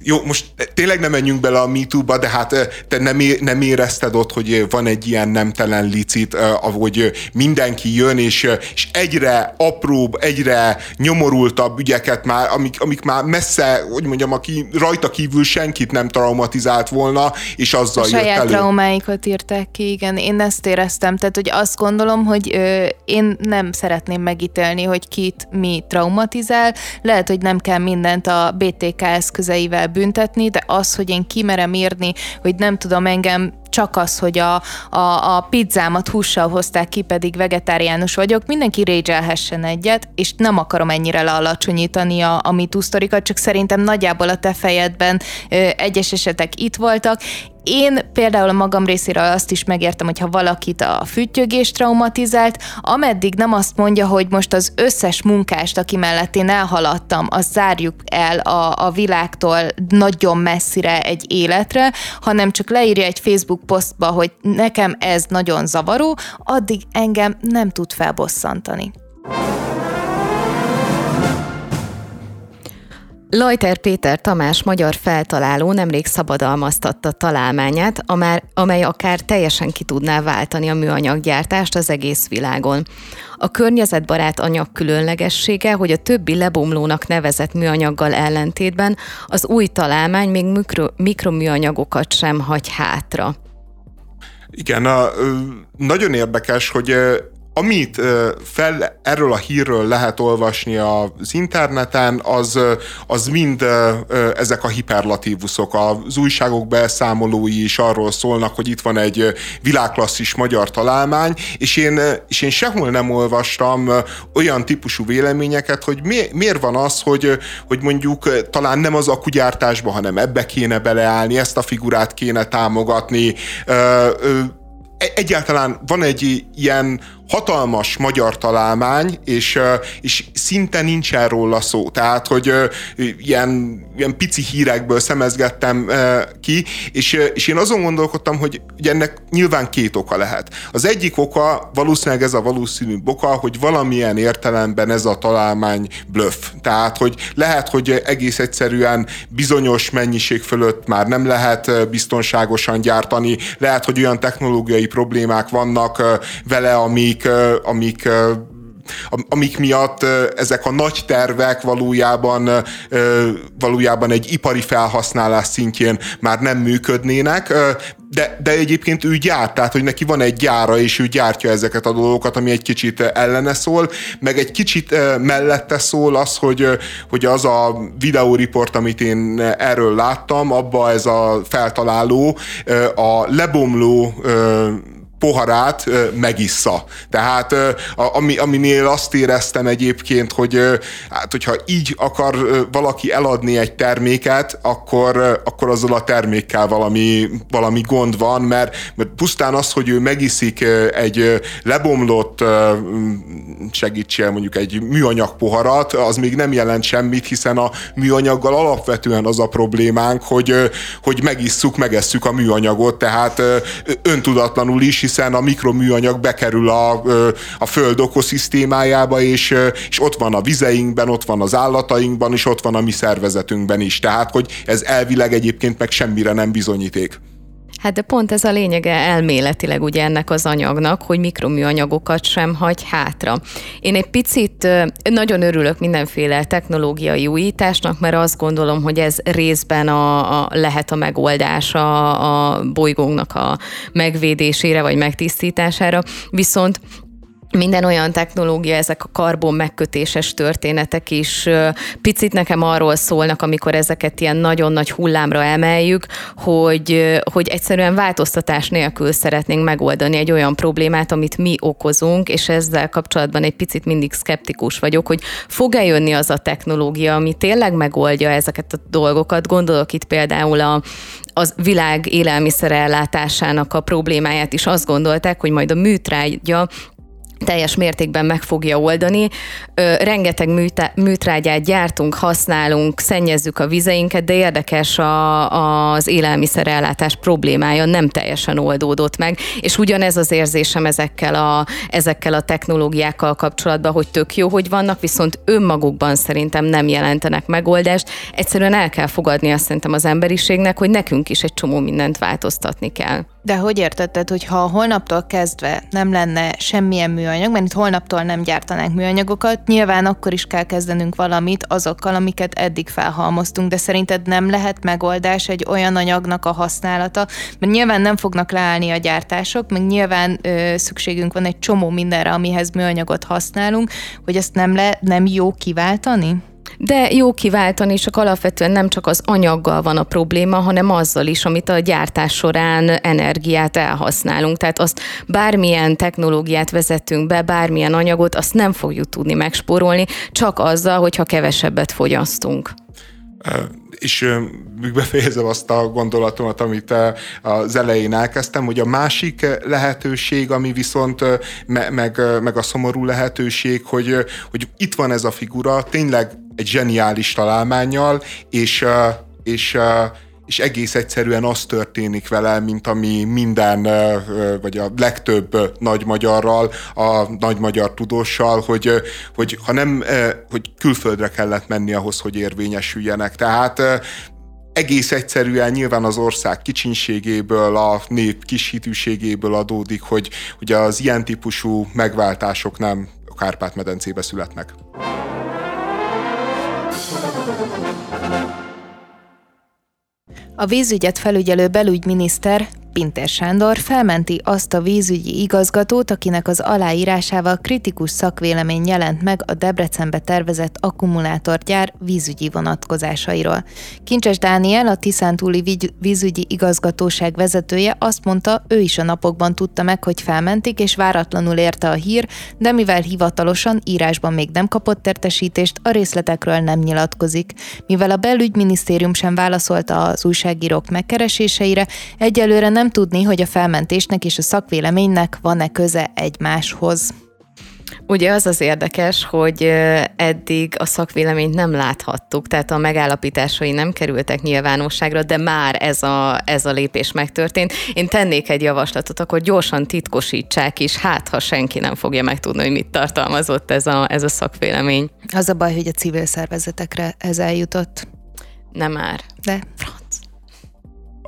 jó, most tényleg nem menjünk bele a MeToo-ba, de hát te nem, é, nem érezted ott, hogy van egy ilyen nemtelen licit, ahogy mindenki jön, és, és egyre apróbb, egyre nyomorultabb ügyeket már, amik, amik már messze, hogy mondjam, aki rajta kívül senkit nem traumatizált volna, és azzal a jött saját elő. traumáikat írták ki, igen, én ezt éreztem, tehát hogy azt gondolom, hogy ö, én nem szeretném megítélni, hogy kit mi traumatizál, lehet, hogy nem kell mindent a BTK eszközeivel büntetni, de az, hogy én kimerem írni, hogy nem tudom engem csak az, hogy a, a, a pizzámat hússal hozták ki, pedig vegetáriánus vagyok, mindenki régyelhessen egyet, és nem akarom ennyire lealacsonyítani a, a MeToo csak szerintem nagyjából a te fejedben ö, egyes esetek itt voltak, én például a magam részéről azt is megértem, hogy ha valakit a füttyögés traumatizált, ameddig nem azt mondja, hogy most az összes munkást, aki mellett én elhaladtam, azt zárjuk el a, a világtól nagyon messzire egy életre, hanem csak leírja egy Facebook posztba, hogy nekem ez nagyon zavaró, addig engem nem tud felbosszantani. Lajter Péter Tamás magyar feltaláló nemrég szabadalmaztatta találmányát, amely akár teljesen ki tudná váltani a műanyaggyártást az egész világon. A környezetbarát anyag különlegessége, hogy a többi lebomlónak nevezett műanyaggal ellentétben az új találmány még mikro, mikroműanyagokat sem hagy hátra. Igen, a, nagyon érdekes, hogy amit fel erről a hírről lehet olvasni az interneten, az, az mind ezek a hiperlatívuszok. Az újságok beszámolói is arról szólnak, hogy itt van egy világklasszis magyar találmány, és én, és én sehol nem olvastam olyan típusú véleményeket, hogy mi, miért van az, hogy, hogy mondjuk talán nem az akugyártásba, hanem ebbe kéne beleállni, ezt a figurát kéne támogatni, egyáltalán van egy ilyen hatalmas magyar találmány, és, és szinte nincsen róla szó. Tehát, hogy ilyen, ilyen pici hírekből szemezgettem ki, és, és én azon gondolkodtam, hogy, hogy ennek nyilván két oka lehet. Az egyik oka, valószínűleg ez a valószínű oka, hogy valamilyen értelemben ez a találmány bluff. Tehát, hogy lehet, hogy egész egyszerűen bizonyos mennyiség fölött már nem lehet biztonságosan gyártani, lehet, hogy olyan technológiai problémák vannak vele, ami amik, amik amik miatt ezek a nagy tervek valójában, valójában egy ipari felhasználás szintjén már nem működnének, de, de egyébként ő gyárt, tehát hogy neki van egy gyára, és ő gyártja ezeket a dolgokat, ami egy kicsit ellene szól, meg egy kicsit mellette szól az, hogy, hogy az a videóriport, amit én erről láttam, abba ez a feltaláló a lebomló poharát megissza. Tehát ami, aminél azt éreztem egyébként, hogy hát, hogyha így akar valaki eladni egy terméket, akkor, akkor azzal a termékkel valami, valami gond van, mert, mert pusztán az, hogy ő megiszik egy lebomlott, segítsél mondjuk egy műanyag poharat, az még nem jelent semmit, hiszen a műanyaggal alapvetően az a problémánk, hogy, hogy megisszuk, megesszük a műanyagot, tehát öntudatlanul is, hiszen a mikroműanyag bekerül a, a föld ökoszisztémájába, és, és ott van a vizeinkben, ott van az állatainkban, és ott van a mi szervezetünkben is. Tehát, hogy ez elvileg egyébként meg semmire nem bizonyíték. Hát de pont ez a lényege elméletileg ugye ennek az anyagnak, hogy mikroműanyagokat sem hagy hátra. Én egy picit nagyon örülök mindenféle technológiai újításnak, mert azt gondolom, hogy ez részben a, a lehet a megoldás a, a bolygónknak a megvédésére vagy megtisztítására, viszont minden olyan technológia, ezek a karbon megkötéses történetek is picit nekem arról szólnak, amikor ezeket ilyen nagyon nagy hullámra emeljük, hogy, hogy egyszerűen változtatás nélkül szeretnénk megoldani egy olyan problémát, amit mi okozunk, és ezzel kapcsolatban egy picit mindig szkeptikus vagyok, hogy fog-e jönni az a technológia, ami tényleg megoldja ezeket a dolgokat. Gondolok itt például a, az világ élelmiszerellátásának a problémáját is azt gondolták, hogy majd a műtrágya teljes mértékben meg fogja oldani. Rengeteg műtrágyát gyártunk, használunk, szennyezzük a vizeinket, de érdekes a, az élelmiszerellátás problémája nem teljesen oldódott meg, és ugyanez az érzésem ezekkel a, ezekkel a technológiákkal kapcsolatban, hogy tök jó, hogy vannak, viszont önmagukban szerintem nem jelentenek megoldást. Egyszerűen el kell fogadni azt szerintem az emberiségnek, hogy nekünk is egy csomó mindent változtatni kell. De hogy értetted, hogy ha holnaptól kezdve nem lenne semmilyen műanyag, mert itt holnaptól nem gyártanánk műanyagokat, nyilván akkor is kell kezdenünk valamit azokkal, amiket eddig felhalmoztunk, de szerinted nem lehet megoldás egy olyan anyagnak a használata, mert nyilván nem fognak leállni a gyártások, meg nyilván ö, szükségünk van egy csomó mindenre, amihez műanyagot használunk, hogy ezt nem, le, nem jó kiváltani? De jó kiváltani, csak alapvetően nem csak az anyaggal van a probléma, hanem azzal is, amit a gyártás során energiát elhasználunk. Tehát azt bármilyen technológiát vezetünk be, bármilyen anyagot, azt nem fogjuk tudni megspórolni, csak azzal, hogyha kevesebbet fogyasztunk. És befejezem azt a gondolatomat, amit az elején elkezdtem, hogy a másik lehetőség, ami viszont me, meg, meg a szomorú lehetőség, hogy, hogy itt van ez a figura, tényleg egy zseniális találmányjal, és, és és egész egyszerűen az történik vele, mint ami minden, vagy a legtöbb nagy magyarral, a nagy magyar tudóssal, hogy, hogy ha nem, hogy külföldre kellett menni ahhoz, hogy érvényesüljenek. Tehát egész egyszerűen nyilván az ország kicsinségéből, a nép kishitűségéből adódik, hogy, hogy az ilyen típusú megváltások nem a Kárpát-medencébe születnek. A vízügyet felügyelő belügyminiszter Pinter Sándor felmenti azt a vízügyi igazgatót, akinek az aláírásával kritikus szakvélemény jelent meg a Debrecenbe tervezett akkumulátorgyár vízügyi vonatkozásairól. Kincses Dániel, a Tiszántúli vízügyi igazgatóság vezetője azt mondta, ő is a napokban tudta meg, hogy felmentik, és váratlanul érte a hír, de mivel hivatalosan írásban még nem kapott értesítést, a részletekről nem nyilatkozik. Mivel a belügyminisztérium sem válaszolta az újságírók megkereséseire, egyelőre nem nem tudni, hogy a felmentésnek és a szakvéleménynek van-e köze egymáshoz. Ugye az az érdekes, hogy eddig a szakvéleményt nem láthattuk, tehát a megállapításai nem kerültek nyilvánosságra, de már ez a, ez a lépés megtörtént. Én tennék egy javaslatot, akkor gyorsan titkosítsák is, hát ha senki nem fogja megtudni, hogy mit tartalmazott ez a, ez a szakvélemény. Az a baj, hogy a civil szervezetekre ez eljutott. Nem már. De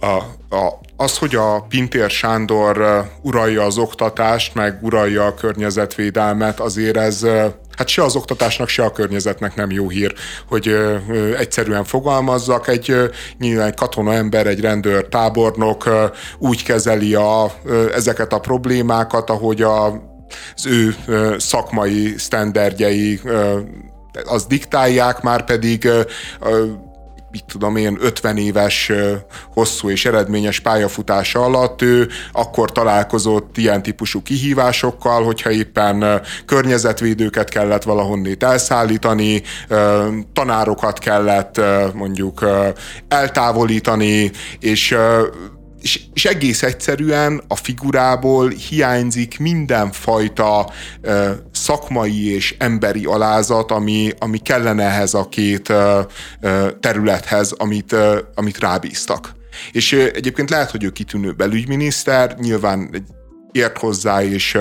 a, a, az, hogy a Pintér Sándor uralja az oktatást, meg uralja a környezetvédelmet, azért ez hát se az oktatásnak, se a környezetnek nem jó hír, hogy egyszerűen fogalmazzak. Egy nyilván katona ember, egy rendőr tábornok úgy kezeli a, ezeket a problémákat, ahogy a, az ő szakmai sztenderdjei az diktálják, már pedig mit tudom én, 50 éves hosszú és eredményes pályafutása alatt ő akkor találkozott ilyen típusú kihívásokkal, hogyha éppen környezetvédőket kellett valahonnét elszállítani, tanárokat kellett mondjuk eltávolítani, és és, és egész egyszerűen a figurából hiányzik mindenfajta ö, szakmai és emberi alázat, ami, ami kellene ehhez a két ö, területhez, amit, ö, amit rábíztak. És egyébként lehet, hogy ő kitűnő belügyminiszter, nyilván egy ért hozzá, és,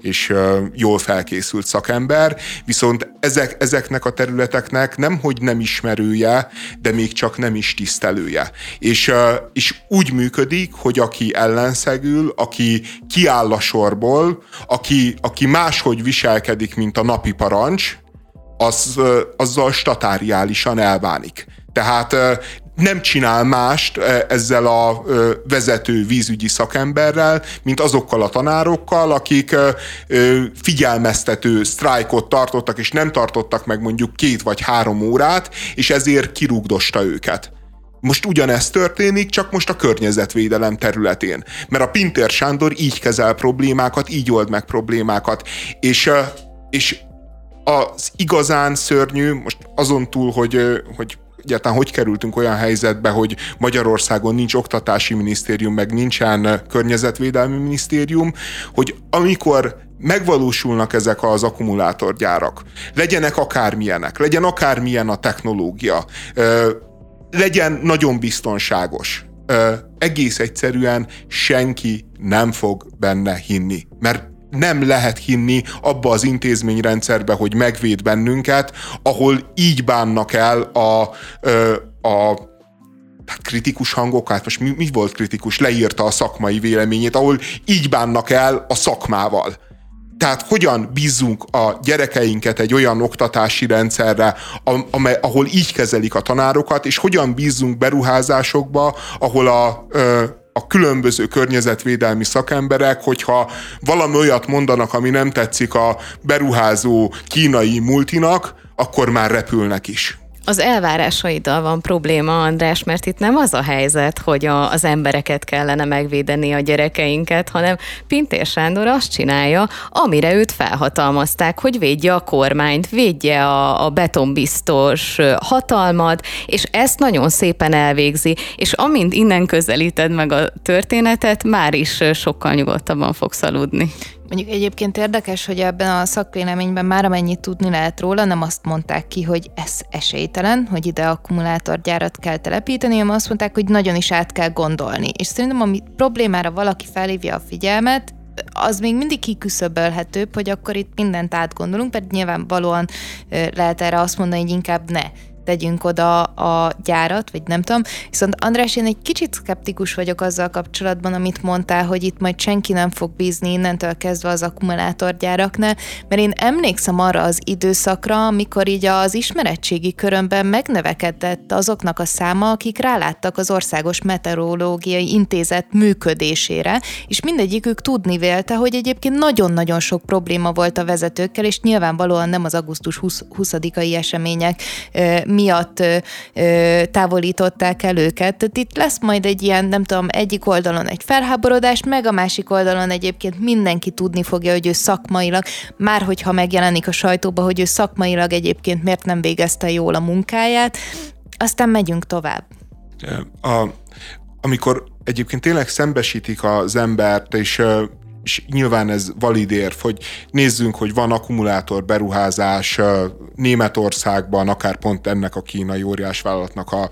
és jól felkészült szakember, viszont ezek, ezeknek a területeknek nem, hogy nem ismerője, de még csak nem is tisztelője. És, és úgy működik, hogy aki ellenszegül, aki kiáll a sorból, aki, aki máshogy viselkedik, mint a napi parancs, az, azzal statáriálisan elbánik. Tehát nem csinál mást e, ezzel a vezető vízügyi szakemberrel, mint azokkal a tanárokkal, akik figyelmeztető sztrájkot tartottak, és nem tartottak meg mondjuk két vagy három órát, és ezért kirúgdosta őket. Most ugyanezt történik, csak most a környezetvédelem területén. Mert a Pintér Sándor így kezel problémákat, így old meg problémákat. És, és az igazán szörnyű, most azon túl, hogy, hogy egyáltalán hogy kerültünk olyan helyzetbe, hogy Magyarországon nincs oktatási minisztérium, meg nincsen környezetvédelmi minisztérium, hogy amikor megvalósulnak ezek az akkumulátorgyárak, legyenek akármilyenek, legyen akármilyen a technológia, legyen nagyon biztonságos, egész egyszerűen senki nem fog benne hinni, mert nem lehet hinni abba az intézményrendszerbe, hogy megvéd bennünket, ahol így bánnak el a, a hát kritikus hangokat, most mi, mi volt kritikus, leírta a szakmai véleményét, ahol így bánnak el a szakmával. Tehát hogyan bízzunk a gyerekeinket egy olyan oktatási rendszerre, amely, ahol így kezelik a tanárokat, és hogyan bízzunk beruházásokba, ahol a, a különböző környezetvédelmi szakemberek, hogyha valami olyat mondanak, ami nem tetszik a beruházó kínai multinak, akkor már repülnek is. Az elvárásaiddal van probléma, András, mert itt nem az a helyzet, hogy a, az embereket kellene megvédeni a gyerekeinket, hanem Pintér Sándor azt csinálja, amire őt felhatalmazták, hogy védje a kormányt, védje a, a betonbiztos hatalmat, és ezt nagyon szépen elvégzi, és amint innen közelíted meg a történetet, már is sokkal nyugodtabban fogsz aludni. Mondjuk egyébként érdekes, hogy ebben a szakvéleményben már amennyit tudni lehet róla, nem azt mondták ki, hogy ez esélytelen, hogy ide akkumulátorgyárat kell telepíteni, hanem azt mondták, hogy nagyon is át kell gondolni. És szerintem, ami problémára valaki felhívja a figyelmet, az még mindig kiküszöbölhetőbb, hogy akkor itt mindent átgondolunk, mert nyilvánvalóan lehet erre azt mondani, hogy inkább ne tegyünk oda a gyárat, vagy nem tudom. Viszont András, én egy kicsit szkeptikus vagyok azzal kapcsolatban, amit mondtál, hogy itt majd senki nem fog bízni innentől kezdve az akkumulátorgyáraknál, mert én emlékszem arra az időszakra, amikor így az ismeretségi körömben megnövekedett azoknak a száma, akik ráláttak az Országos Meteorológiai Intézet működésére, és mindegyikük tudni vélte, hogy egyébként nagyon-nagyon sok probléma volt a vezetőkkel, és nyilvánvalóan nem az augusztus 20-ai események miatt távolították el őket. Tehát itt lesz majd egy ilyen, nem tudom, egyik oldalon egy felháborodás, meg a másik oldalon egyébként mindenki tudni fogja, hogy ő szakmailag, már hogyha megjelenik a sajtóba, hogy ő szakmailag egyébként miért nem végezte jól a munkáját, aztán megyünk tovább. A, amikor egyébként tényleg szembesítik az embert, és és nyilván ez valid érv, hogy nézzünk, hogy van akkumulátor beruházás Németországban, akár pont ennek a kínai óriásvállalatnak a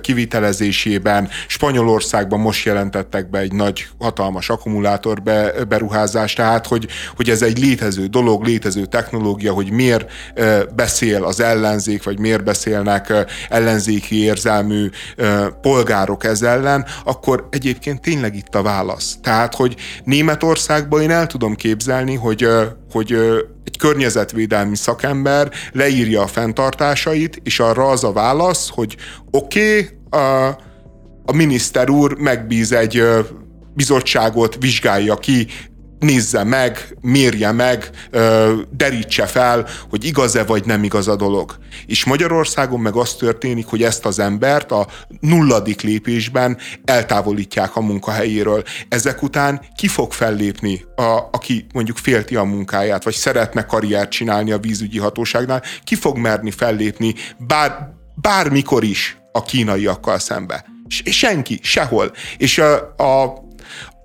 kivitelezésében, Spanyolországban most jelentettek be egy nagy, hatalmas akkumulátor beruházást, tehát hogy, hogy ez egy létező dolog, létező technológia, hogy miért beszél az ellenzék, vagy miért beszélnek ellenzéki érzelmű polgárok ez ellen, akkor egyébként tényleg itt a válasz. Tehát, hogy Németország országban én el tudom képzelni, hogy, hogy egy környezetvédelmi szakember leírja a fenntartásait, és arra az a válasz, hogy oké, okay, a, a miniszter úr megbíz egy bizottságot, vizsgálja ki, nézze meg, mérje meg, derítse fel, hogy igaz-e vagy nem igaz a dolog. És Magyarországon meg az történik, hogy ezt az embert a nulladik lépésben eltávolítják a munkahelyéről. Ezek után ki fog fellépni, a, aki mondjuk félti a munkáját, vagy szeretne karriert csinálni a vízügyi hatóságnál, ki fog merni fellépni bár, bármikor is a kínaiakkal szembe. Senki, sehol. És a, a,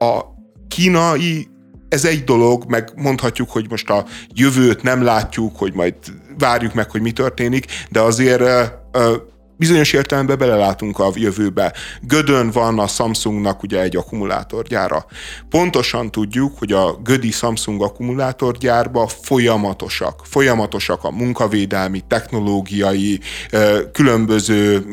a kínai ez egy dolog, meg mondhatjuk, hogy most a jövőt nem látjuk, hogy majd várjuk meg, hogy mi történik, de azért bizonyos értelemben belelátunk a jövőbe. Gödön van a Samsungnak ugye egy akkumulátorgyára. Pontosan tudjuk, hogy a Gödi Samsung akkumulátorgyárba folyamatosak, folyamatosak a munkavédelmi, technológiai, különböző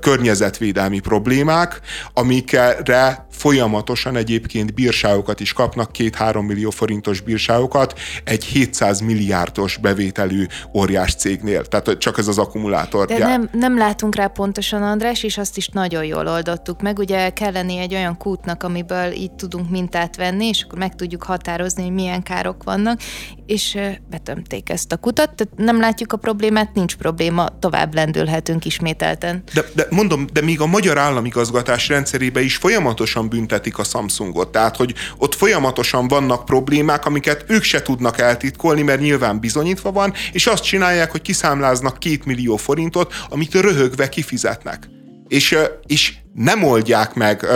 környezetvédelmi problémák, amikre folyamatosan egyébként bírságokat is kapnak, két-három millió forintos bírságokat egy 700 milliárdos bevételű óriás cégnél. Tehát csak ez az akkumulátor. De nem, nem látunk rá pontosan, András, és azt is nagyon jól oldottuk meg. Ugye kell lenni egy olyan kútnak, amiből így tudunk mintát venni, és akkor meg tudjuk határozni, hogy milyen károk vannak, és betömték ezt a kutat. Tehát nem látjuk a problémát, nincs probléma, tovább lendülhetünk ismételten. De, de mondom, de még a magyar államigazgatás rendszerébe is folyamatosan büntetik a Samsungot. Tehát, hogy ott folyamatosan vannak problémák, amiket ők se tudnak eltitkolni, mert nyilván bizonyítva van, és azt csinálják, hogy kiszámláznak két millió forintot, amit röhögve kifizetnek. És, és nem oldják meg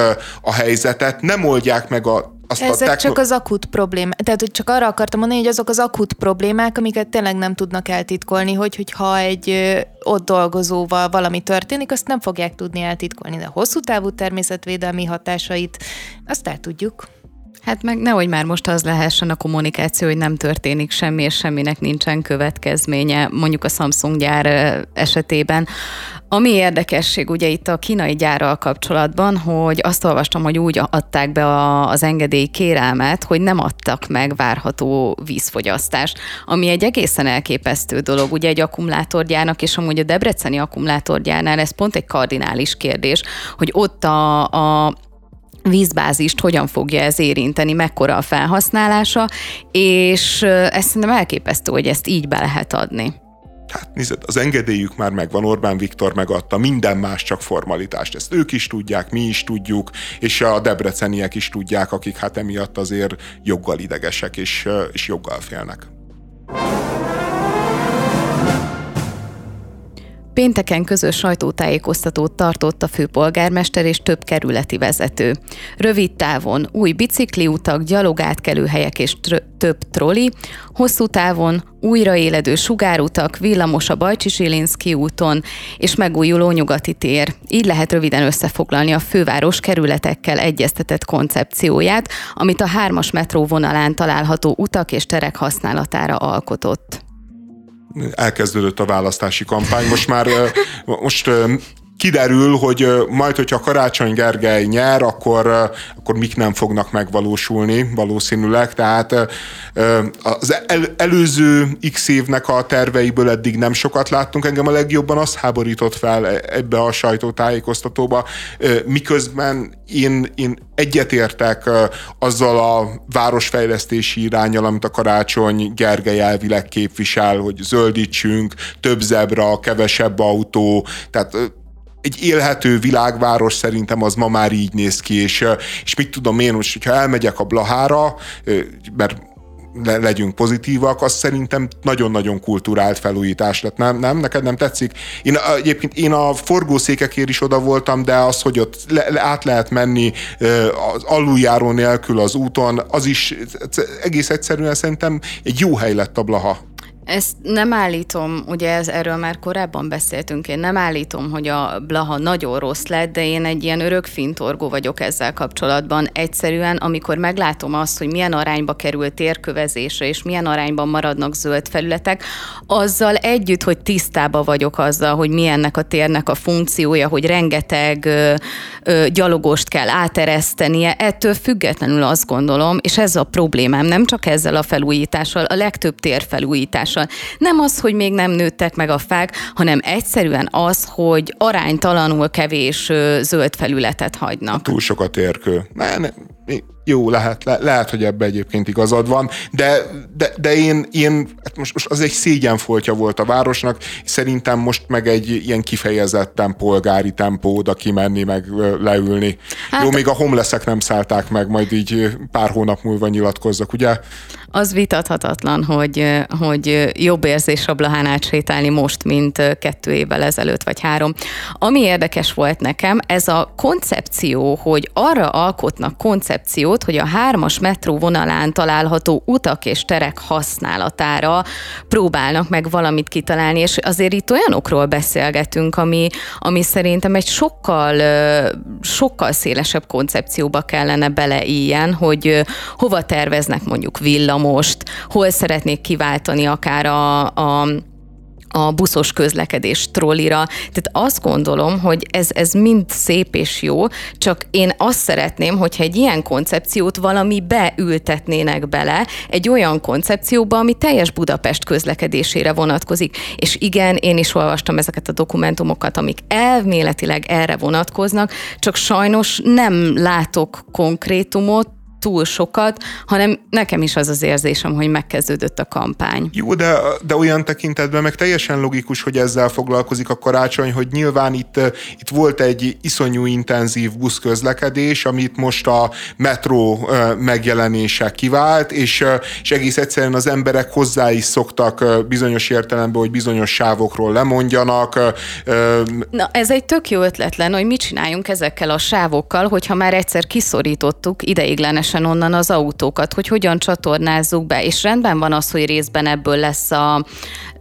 a helyzetet, nem oldják meg a azt Ezek a techno- csak az akut problémák. Tehát, hogy csak arra akartam mondani, hogy azok az akut problémák, amiket tényleg nem tudnak eltitkolni, hogy, hogyha egy ott dolgozóval valami történik, azt nem fogják tudni eltitkolni, de a hosszú távú természetvédelmi hatásait azt el tudjuk. Hát meg nehogy már most az lehessen a kommunikáció, hogy nem történik semmi, és semminek nincsen következménye, mondjuk a Samsung gyár esetében. Ami érdekesség ugye itt a kínai gyárral kapcsolatban, hogy azt olvastam, hogy úgy adták be a, az engedély kérelmet, hogy nem adtak meg várható vízfogyasztást, ami egy egészen elképesztő dolog. Ugye egy akkumulátorgyárnak, és amúgy a debreceni akkumulátorgyárnál ez pont egy kardinális kérdés, hogy ott a, a vízbázist hogyan fogja ez érinteni, mekkora a felhasználása, és ez szerintem elképesztő, hogy ezt így be lehet adni. Hát nézd, az engedélyük már megvan, Orbán Viktor megadta, minden más csak formalitást. Ezt ők is tudják, mi is tudjuk, és a debreceniek is tudják, akik hát emiatt azért joggal idegesek, és, és joggal félnek. Pénteken közös sajtótájékoztatót tartott a főpolgármester és több kerületi vezető. Rövid távon új bicikliutak, gyalogátkelőhelyek és tr- több troli, hosszú távon újraéledő sugárutak, villamos a Bajcsi Zsilinszki úton és megújuló nyugati tér. Így lehet röviden összefoglalni a főváros kerületekkel egyeztetett koncepcióját, amit a hármas metró vonalán található utak és terek használatára alkotott elkezdődött a választási kampány. Most már most kiderül, hogy majd, hogyha Karácsony Gergely nyer, akkor, akkor mik nem fognak megvalósulni valószínűleg. Tehát az el, előző x évnek a terveiből eddig nem sokat láttunk. Engem a legjobban az háborított fel ebbe a sajtótájékoztatóba, miközben én, én egyetértek azzal a városfejlesztési irányal, amit a Karácsony Gergely elvileg képvisel, hogy zöldítsünk, több zebra, kevesebb autó, tehát egy élhető világváros szerintem az ma már így néz ki, és, és mit tudom én most, hogyha elmegyek a Blahára, mert le, legyünk pozitívak, az szerintem nagyon-nagyon kulturált felújítás lett. Nem, nem? Neked nem tetszik? Én egyébként én a forgószékekért is oda voltam, de az, hogy ott le, le, át lehet menni az aluljáró nélkül az úton, az is egész egyszerűen szerintem egy jó hely lett a Blaha. Ezt nem állítom, ugye ez, erről már korábban beszéltünk, én nem állítom, hogy a Blaha nagyon rossz lett, de én egy ilyen örök fintorgó vagyok ezzel kapcsolatban. Egyszerűen, amikor meglátom azt, hogy milyen arányba kerül térkövezésre, és milyen arányban maradnak zöld felületek, azzal együtt, hogy tisztába vagyok azzal, hogy milyennek a térnek a funkciója, hogy rengeteg ö, ö, gyalogost kell áteresztenie, ettől függetlenül azt gondolom, és ez a problémám, nem csak ezzel a felújítással, a legtöbb térfelújítás hatással. Nem az, hogy még nem nőttek meg a fák, hanem egyszerűen az, hogy aránytalanul kevés zöld felületet hagynak. Túl sok a térkő. Ne, ne, jó, lehet, le, lehet, hogy ebbe egyébként igazad van, de, de, de én, én hát most, most az egy szégyenfoltja volt a városnak, szerintem most meg egy ilyen kifejezetten polgári tempó oda kimenni, meg leülni. Hát, jó, még a homleszek nem szállták meg, majd így pár hónap múlva nyilatkozzak, ugye? Az vitathatatlan, hogy, hogy jobb érzés a Blahán átsétálni most, mint kettő évvel ezelőtt, vagy három. Ami érdekes volt nekem, ez a koncepció, hogy arra alkotnak koncepciót, koncepciót, hogy a hármas metró vonalán található utak és terek használatára próbálnak meg valamit kitalálni, és azért itt olyanokról beszélgetünk, ami, ami szerintem egy sokkal, sokkal szélesebb koncepcióba kellene beleíjen, hogy hova terveznek mondjuk villamost, hol szeretnék kiváltani akár a, a a buszos közlekedés trollira. Tehát azt gondolom, hogy ez, ez mind szép és jó, csak én azt szeretném, hogyha egy ilyen koncepciót valami beültetnének bele, egy olyan koncepcióba, ami teljes Budapest közlekedésére vonatkozik. És igen, én is olvastam ezeket a dokumentumokat, amik elméletileg erre vonatkoznak, csak sajnos nem látok konkrétumot, túl sokat, hanem nekem is az az érzésem, hogy megkezdődött a kampány. Jó, de, de olyan tekintetben meg teljesen logikus, hogy ezzel foglalkozik a karácsony, hogy nyilván itt, itt volt egy iszonyú intenzív buszközlekedés, amit most a metró megjelenése kivált, és, és egész egyszerűen az emberek hozzá is szoktak bizonyos értelemben, hogy bizonyos sávokról lemondjanak. Na, ez egy tök jó ötletlen, hogy mit csináljunk ezekkel a sávokkal, hogyha már egyszer kiszorítottuk ideiglenes teljesen onnan az autókat, hogy hogyan csatornázzuk be, és rendben van az, hogy részben ebből lesz a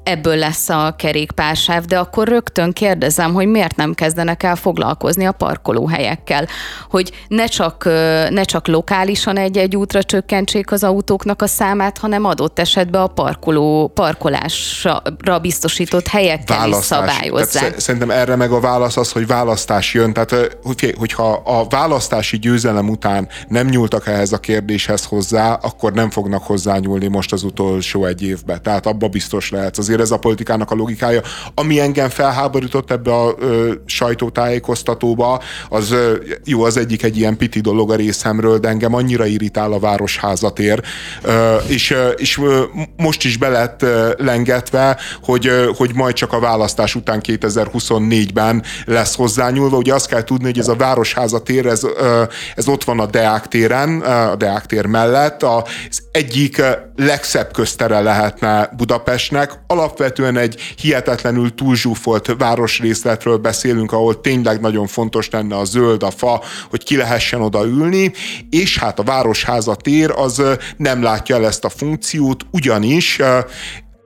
ebből lesz a kerékpársáv, de akkor rögtön kérdezem, hogy miért nem kezdenek el foglalkozni a parkolóhelyekkel, hogy ne csak, ne csak lokálisan egy-egy útra csökkentsék az autóknak a számát, hanem adott esetben a parkoló, parkolásra biztosított helyekkel választás. is szabályozzák. Tehát szerintem erre meg a válasz az, hogy választás jön, tehát hogyha a választási győzelem után nem nyúltak ehhez a kérdéshez hozzá, akkor nem fognak hozzányúlni most az utolsó egy évben. Tehát abba biztos lehet. Az azért ez a politikának a logikája. Ami engem felháborított ebbe a ö, sajtótájékoztatóba, az ö, jó, az egyik egy ilyen piti dolog a részemről, de engem annyira irritál a városházatér, ö, és, ö, és ö, most is be lett ö, lengetve, hogy, ö, hogy majd csak a választás után 2024-ben lesz hozzányúlva. Ugye azt kell tudni, hogy ez a városházatér, ez, ö, ez ott van a Deák téren, a Deák tér mellett, az egyik legszebb köztere lehetne Budapestnek. Alapvetően egy hihetetlenül túlzsúfolt városrészletről beszélünk, ahol tényleg nagyon fontos lenne a zöld, a fa, hogy ki lehessen oda ülni, és hát a Városháza tér az nem látja el ezt a funkciót, ugyanis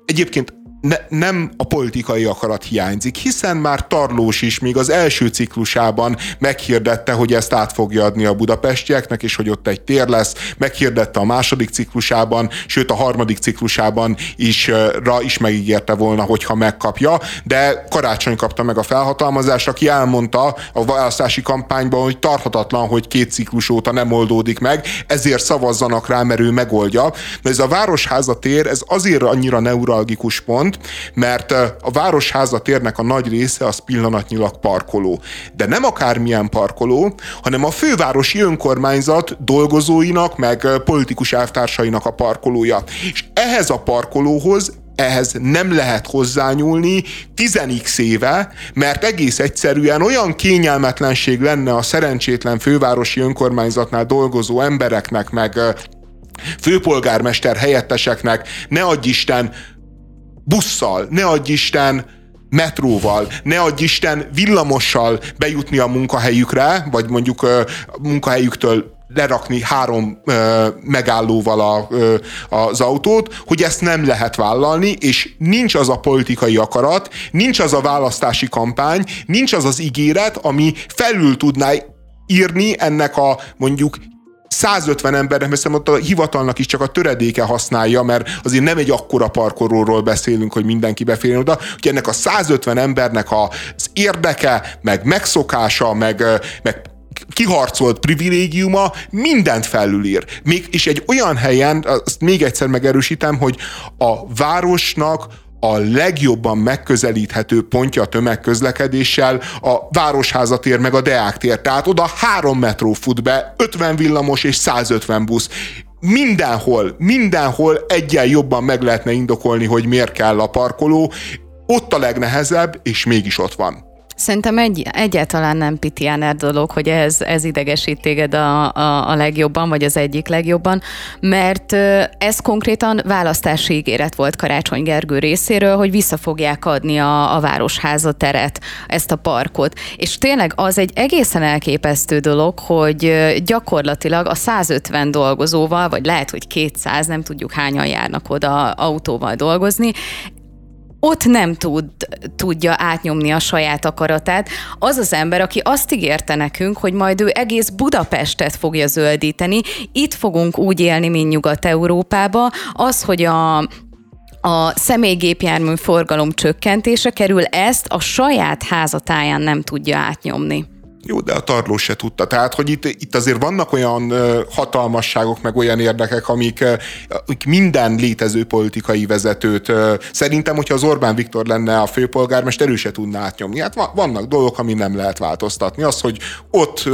Egyébként ne, nem a politikai akarat hiányzik, hiszen már Tarlós is még az első ciklusában meghirdette, hogy ezt át fogja adni a budapestieknek, és hogy ott egy tér lesz, meghirdette a második ciklusában, sőt a harmadik ciklusában is, ra is megígérte volna, hogyha megkapja, de karácsony kapta meg a felhatalmazást, aki elmondta a választási kampányban, hogy tarthatatlan, hogy két ciklus óta nem oldódik meg, ezért szavazzanak rá, mert ő megoldja. De ez a Városháza tér, ez azért annyira neuralgikus pont, mert a Városháza térnek a nagy része az pillanatnyilag parkoló. De nem akármilyen parkoló, hanem a fővárosi önkormányzat dolgozóinak, meg politikus elvtársainak a parkolója. És ehhez a parkolóhoz ehhez nem lehet hozzányúlni 10 éve, mert egész egyszerűen olyan kényelmetlenség lenne a szerencsétlen fővárosi önkormányzatnál dolgozó embereknek, meg főpolgármester helyetteseknek, ne adj Isten, busszal, ne adj Isten metróval, ne adj Isten villamossal bejutni a munkahelyükre, vagy mondjuk a munkahelyüktől lerakni három ö, megállóval a, ö, az autót, hogy ezt nem lehet vállalni, és nincs az a politikai akarat, nincs az a választási kampány, nincs az az ígéret, ami felül tudná írni ennek a mondjuk 150 embernek, mert ott a hivatalnak is csak a töredéke használja, mert azért nem egy akkora parkolóról beszélünk, hogy mindenki beférjen oda, hogy ennek a 150 embernek az érdeke, meg megszokása, meg, meg kiharcolt privilégiuma mindent felülír. Még, és egy olyan helyen, azt még egyszer megerősítem, hogy a városnak a legjobban megközelíthető pontja a tömegközlekedéssel a Városházatér meg a Deák tér. Tehát oda három metró fut be, 50 villamos és 150 busz mindenhol, mindenhol egyen jobban meg lehetne indokolni, hogy miért kell a parkoló, ott a legnehezebb, és mégis ott van. Szerintem egy, egyáltalán nem pitiáner dolog, hogy ez, ez idegesít téged a, a, a legjobban, vagy az egyik legjobban, mert ez konkrétan választási ígéret volt Karácsony Gergő részéről, hogy vissza fogják adni a, a Városháza teret, ezt a parkot. És tényleg az egy egészen elképesztő dolog, hogy gyakorlatilag a 150 dolgozóval, vagy lehet, hogy 200, nem tudjuk hányan járnak oda autóval dolgozni, ott nem tud, tudja átnyomni a saját akaratát. Az az ember, aki azt ígérte nekünk, hogy majd ő egész Budapestet fogja zöldíteni, itt fogunk úgy élni, mint Nyugat-Európába, az, hogy a, a személygépjármű forgalom csökkentése kerül, ezt a saját házatáján nem tudja átnyomni. Jó, de a tarlós se tudta. Tehát, hogy itt, itt azért vannak olyan hatalmasságok, meg olyan érdekek, amik, amik minden létező politikai vezetőt szerintem, hogyha az Orbán Viktor lenne a főpolgármester, ő se tudná átnyomni. Hát vannak dolgok, ami nem lehet változtatni. Az, hogy ott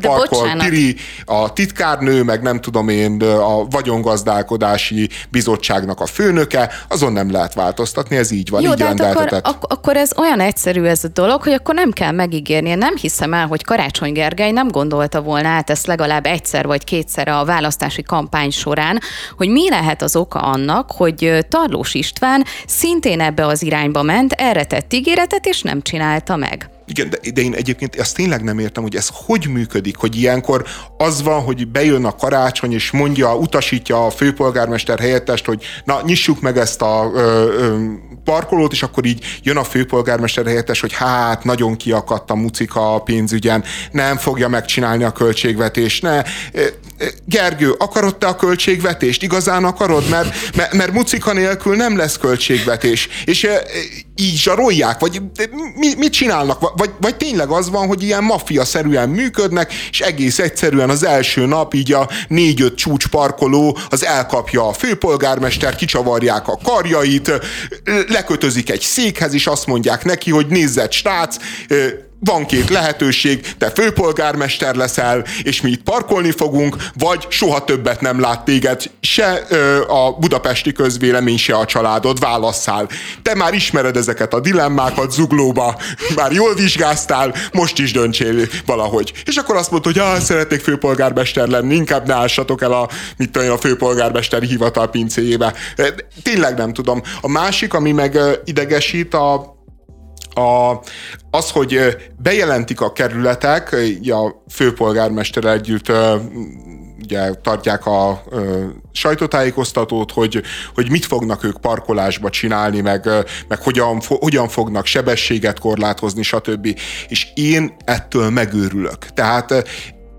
parkol Piri, a titkárnő, meg nem tudom én, a vagyongazdálkodási bizottságnak a főnöke, azon nem lehet változtatni, ez így van, Jó, így de hát akkor, ak- akkor ez olyan egyszerű ez a dolog, hogy akkor nem kell megígérni. Nem hiszem, hiszem el, hogy Karácsony Gergely nem gondolta volna át ezt legalább egyszer vagy kétszer a választási kampány során, hogy mi lehet az oka annak, hogy Tarlós István szintén ebbe az irányba ment, erre tett ígéretet, és nem csinálta meg. Igen, de, de én egyébként ezt tényleg nem értem, hogy ez hogy működik, hogy ilyenkor az van, hogy bejön a karácsony, és mondja, utasítja a főpolgármester helyettest, hogy na, nyissuk meg ezt a ö, ö, parkolót, és akkor így jön a főpolgármester helyettes, hogy hát nagyon kiakadt a mucika a pénzügyen, nem fogja megcsinálni a költségvetést, ne. Gergő, akarod te a költségvetést? Igazán akarod? Mert, mert, mert mucika nélkül nem lesz költségvetés. És így zsarolják, vagy mi, mit csinálnak, vagy, vagy tényleg az van, hogy ilyen maffia-szerűen működnek, és egész egyszerűen az első nap így a négy-öt csúcsparkoló az elkapja a főpolgármester, kicsavarják a karjait, lekötözik egy székhez, és azt mondják neki, hogy nézzet, srác, van két lehetőség, te főpolgármester leszel, és mi itt parkolni fogunk, vagy soha többet nem lát téged se ö, a budapesti közvélemény, se a családod, válasszál. Te már ismered ezeket a dilemmákat zuglóba, már jól vizsgáztál, most is döntsél valahogy. És akkor azt mondta, hogy ah, szeretnék főpolgármester lenni, inkább ne ássatok el a, mit tudom, a főpolgármesteri hivatal pincéjébe. Tényleg nem tudom. A másik, ami meg idegesít, a a, az, hogy bejelentik a kerületek, a főpolgármester együtt ugye tartják a ö, sajtótájékoztatót, hogy, hogy mit fognak ők parkolásba csinálni, meg, meg hogyan, fo, hogyan fognak sebességet korlátozni, stb. És én ettől megőrülök. Tehát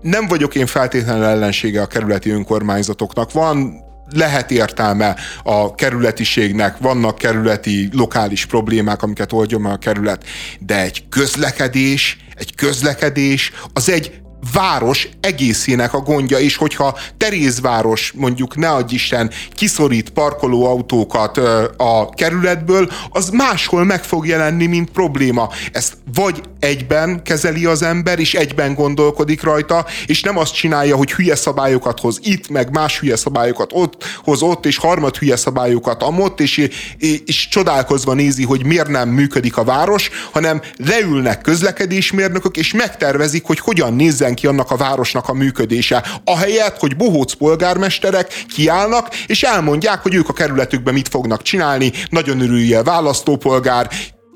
nem vagyok én feltétlenül ellensége a kerületi önkormányzatoknak. Van lehet értelme a kerületiségnek, vannak kerületi, lokális problémák, amiket oldjon meg a kerület, de egy közlekedés, egy közlekedés az egy város egészének a gondja, és hogyha Terézváros mondjuk ne adj Isten kiszorít parkolóautókat a kerületből, az máshol meg fog jelenni, mint probléma. Ezt vagy egyben kezeli az ember, és egyben gondolkodik rajta, és nem azt csinálja, hogy hülye szabályokat hoz itt, meg más hülye szabályokat ott, hoz ott, és harmad hülye szabályokat amott, és, és, csodálkozva nézi, hogy miért nem működik a város, hanem leülnek közlekedésmérnökök, és megtervezik, hogy hogyan nézzen ki annak a városnak a működése. Ahelyett, hogy bohóc polgármesterek kiállnak, és elmondják, hogy ők a kerületükben mit fognak csinálni, nagyon örülje választópolgár,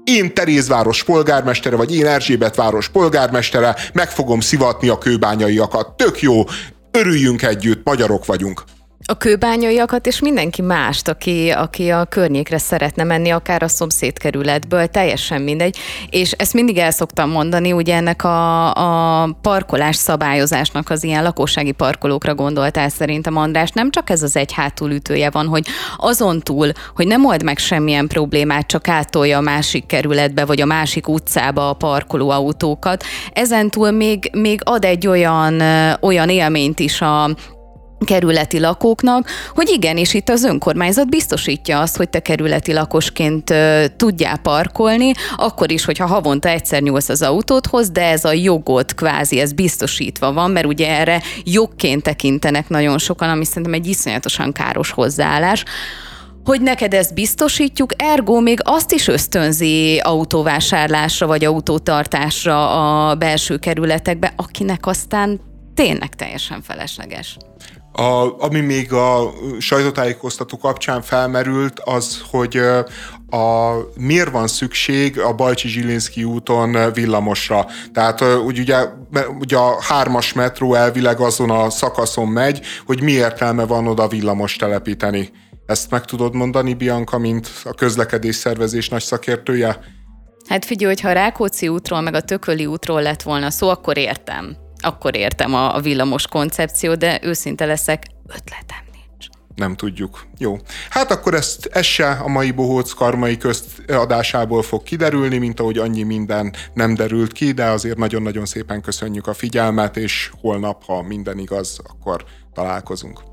én Terézváros polgármestere, vagy én Erzsébet város polgármestere, meg fogom szivatni a kőbányaiakat. Tök jó, örüljünk együtt, magyarok vagyunk a kőbányaiakat, és mindenki mást, aki, aki a környékre szeretne menni, akár a szomszédkerületből, teljesen mindegy. És ezt mindig el szoktam mondani, ugye ennek a, a parkolás szabályozásnak az ilyen lakossági parkolókra gondoltál szerintem András, nem csak ez az egy hátulütője van, hogy azon túl, hogy nem old meg semmilyen problémát, csak átolja a másik kerületbe, vagy a másik utcába a parkolóautókat, ezen túl még, még ad egy olyan, olyan élményt is a kerületi lakóknak, hogy igenis itt az önkormányzat biztosítja azt, hogy te kerületi lakosként tudjál parkolni, akkor is, hogyha havonta egyszer nyúlsz az autódhoz, de ez a jogot kvázi, ez biztosítva van, mert ugye erre jogként tekintenek nagyon sokan, ami szerintem egy iszonyatosan káros hozzáállás hogy neked ezt biztosítjuk, ergo még azt is ösztönzi autóvásárlásra vagy autótartásra a belső kerületekbe, akinek aztán tényleg teljesen felesleges. A, ami még a sajtótájékoztató kapcsán felmerült, az, hogy a, miért van szükség a Bajcsi Zsilinszki úton villamosra. Tehát úgy ugye, ugye a hármas metró elvileg azon a szakaszon megy, hogy mi értelme van oda villamos telepíteni. Ezt meg tudod mondani, Bianca, mint a közlekedés szervezés nagy szakértője? Hát figyelj, hogyha a Rákóczi útról, meg a Tököli útról lett volna szó, akkor értem akkor értem a, a villamos koncepció, de őszinte leszek, ötletem nincs. Nem tudjuk. Jó. Hát akkor ezt, ez se a mai Bohóc karmai közt adásából fog kiderülni, mint ahogy annyi minden nem derült ki, de azért nagyon-nagyon szépen köszönjük a figyelmet, és holnap, ha minden igaz, akkor találkozunk.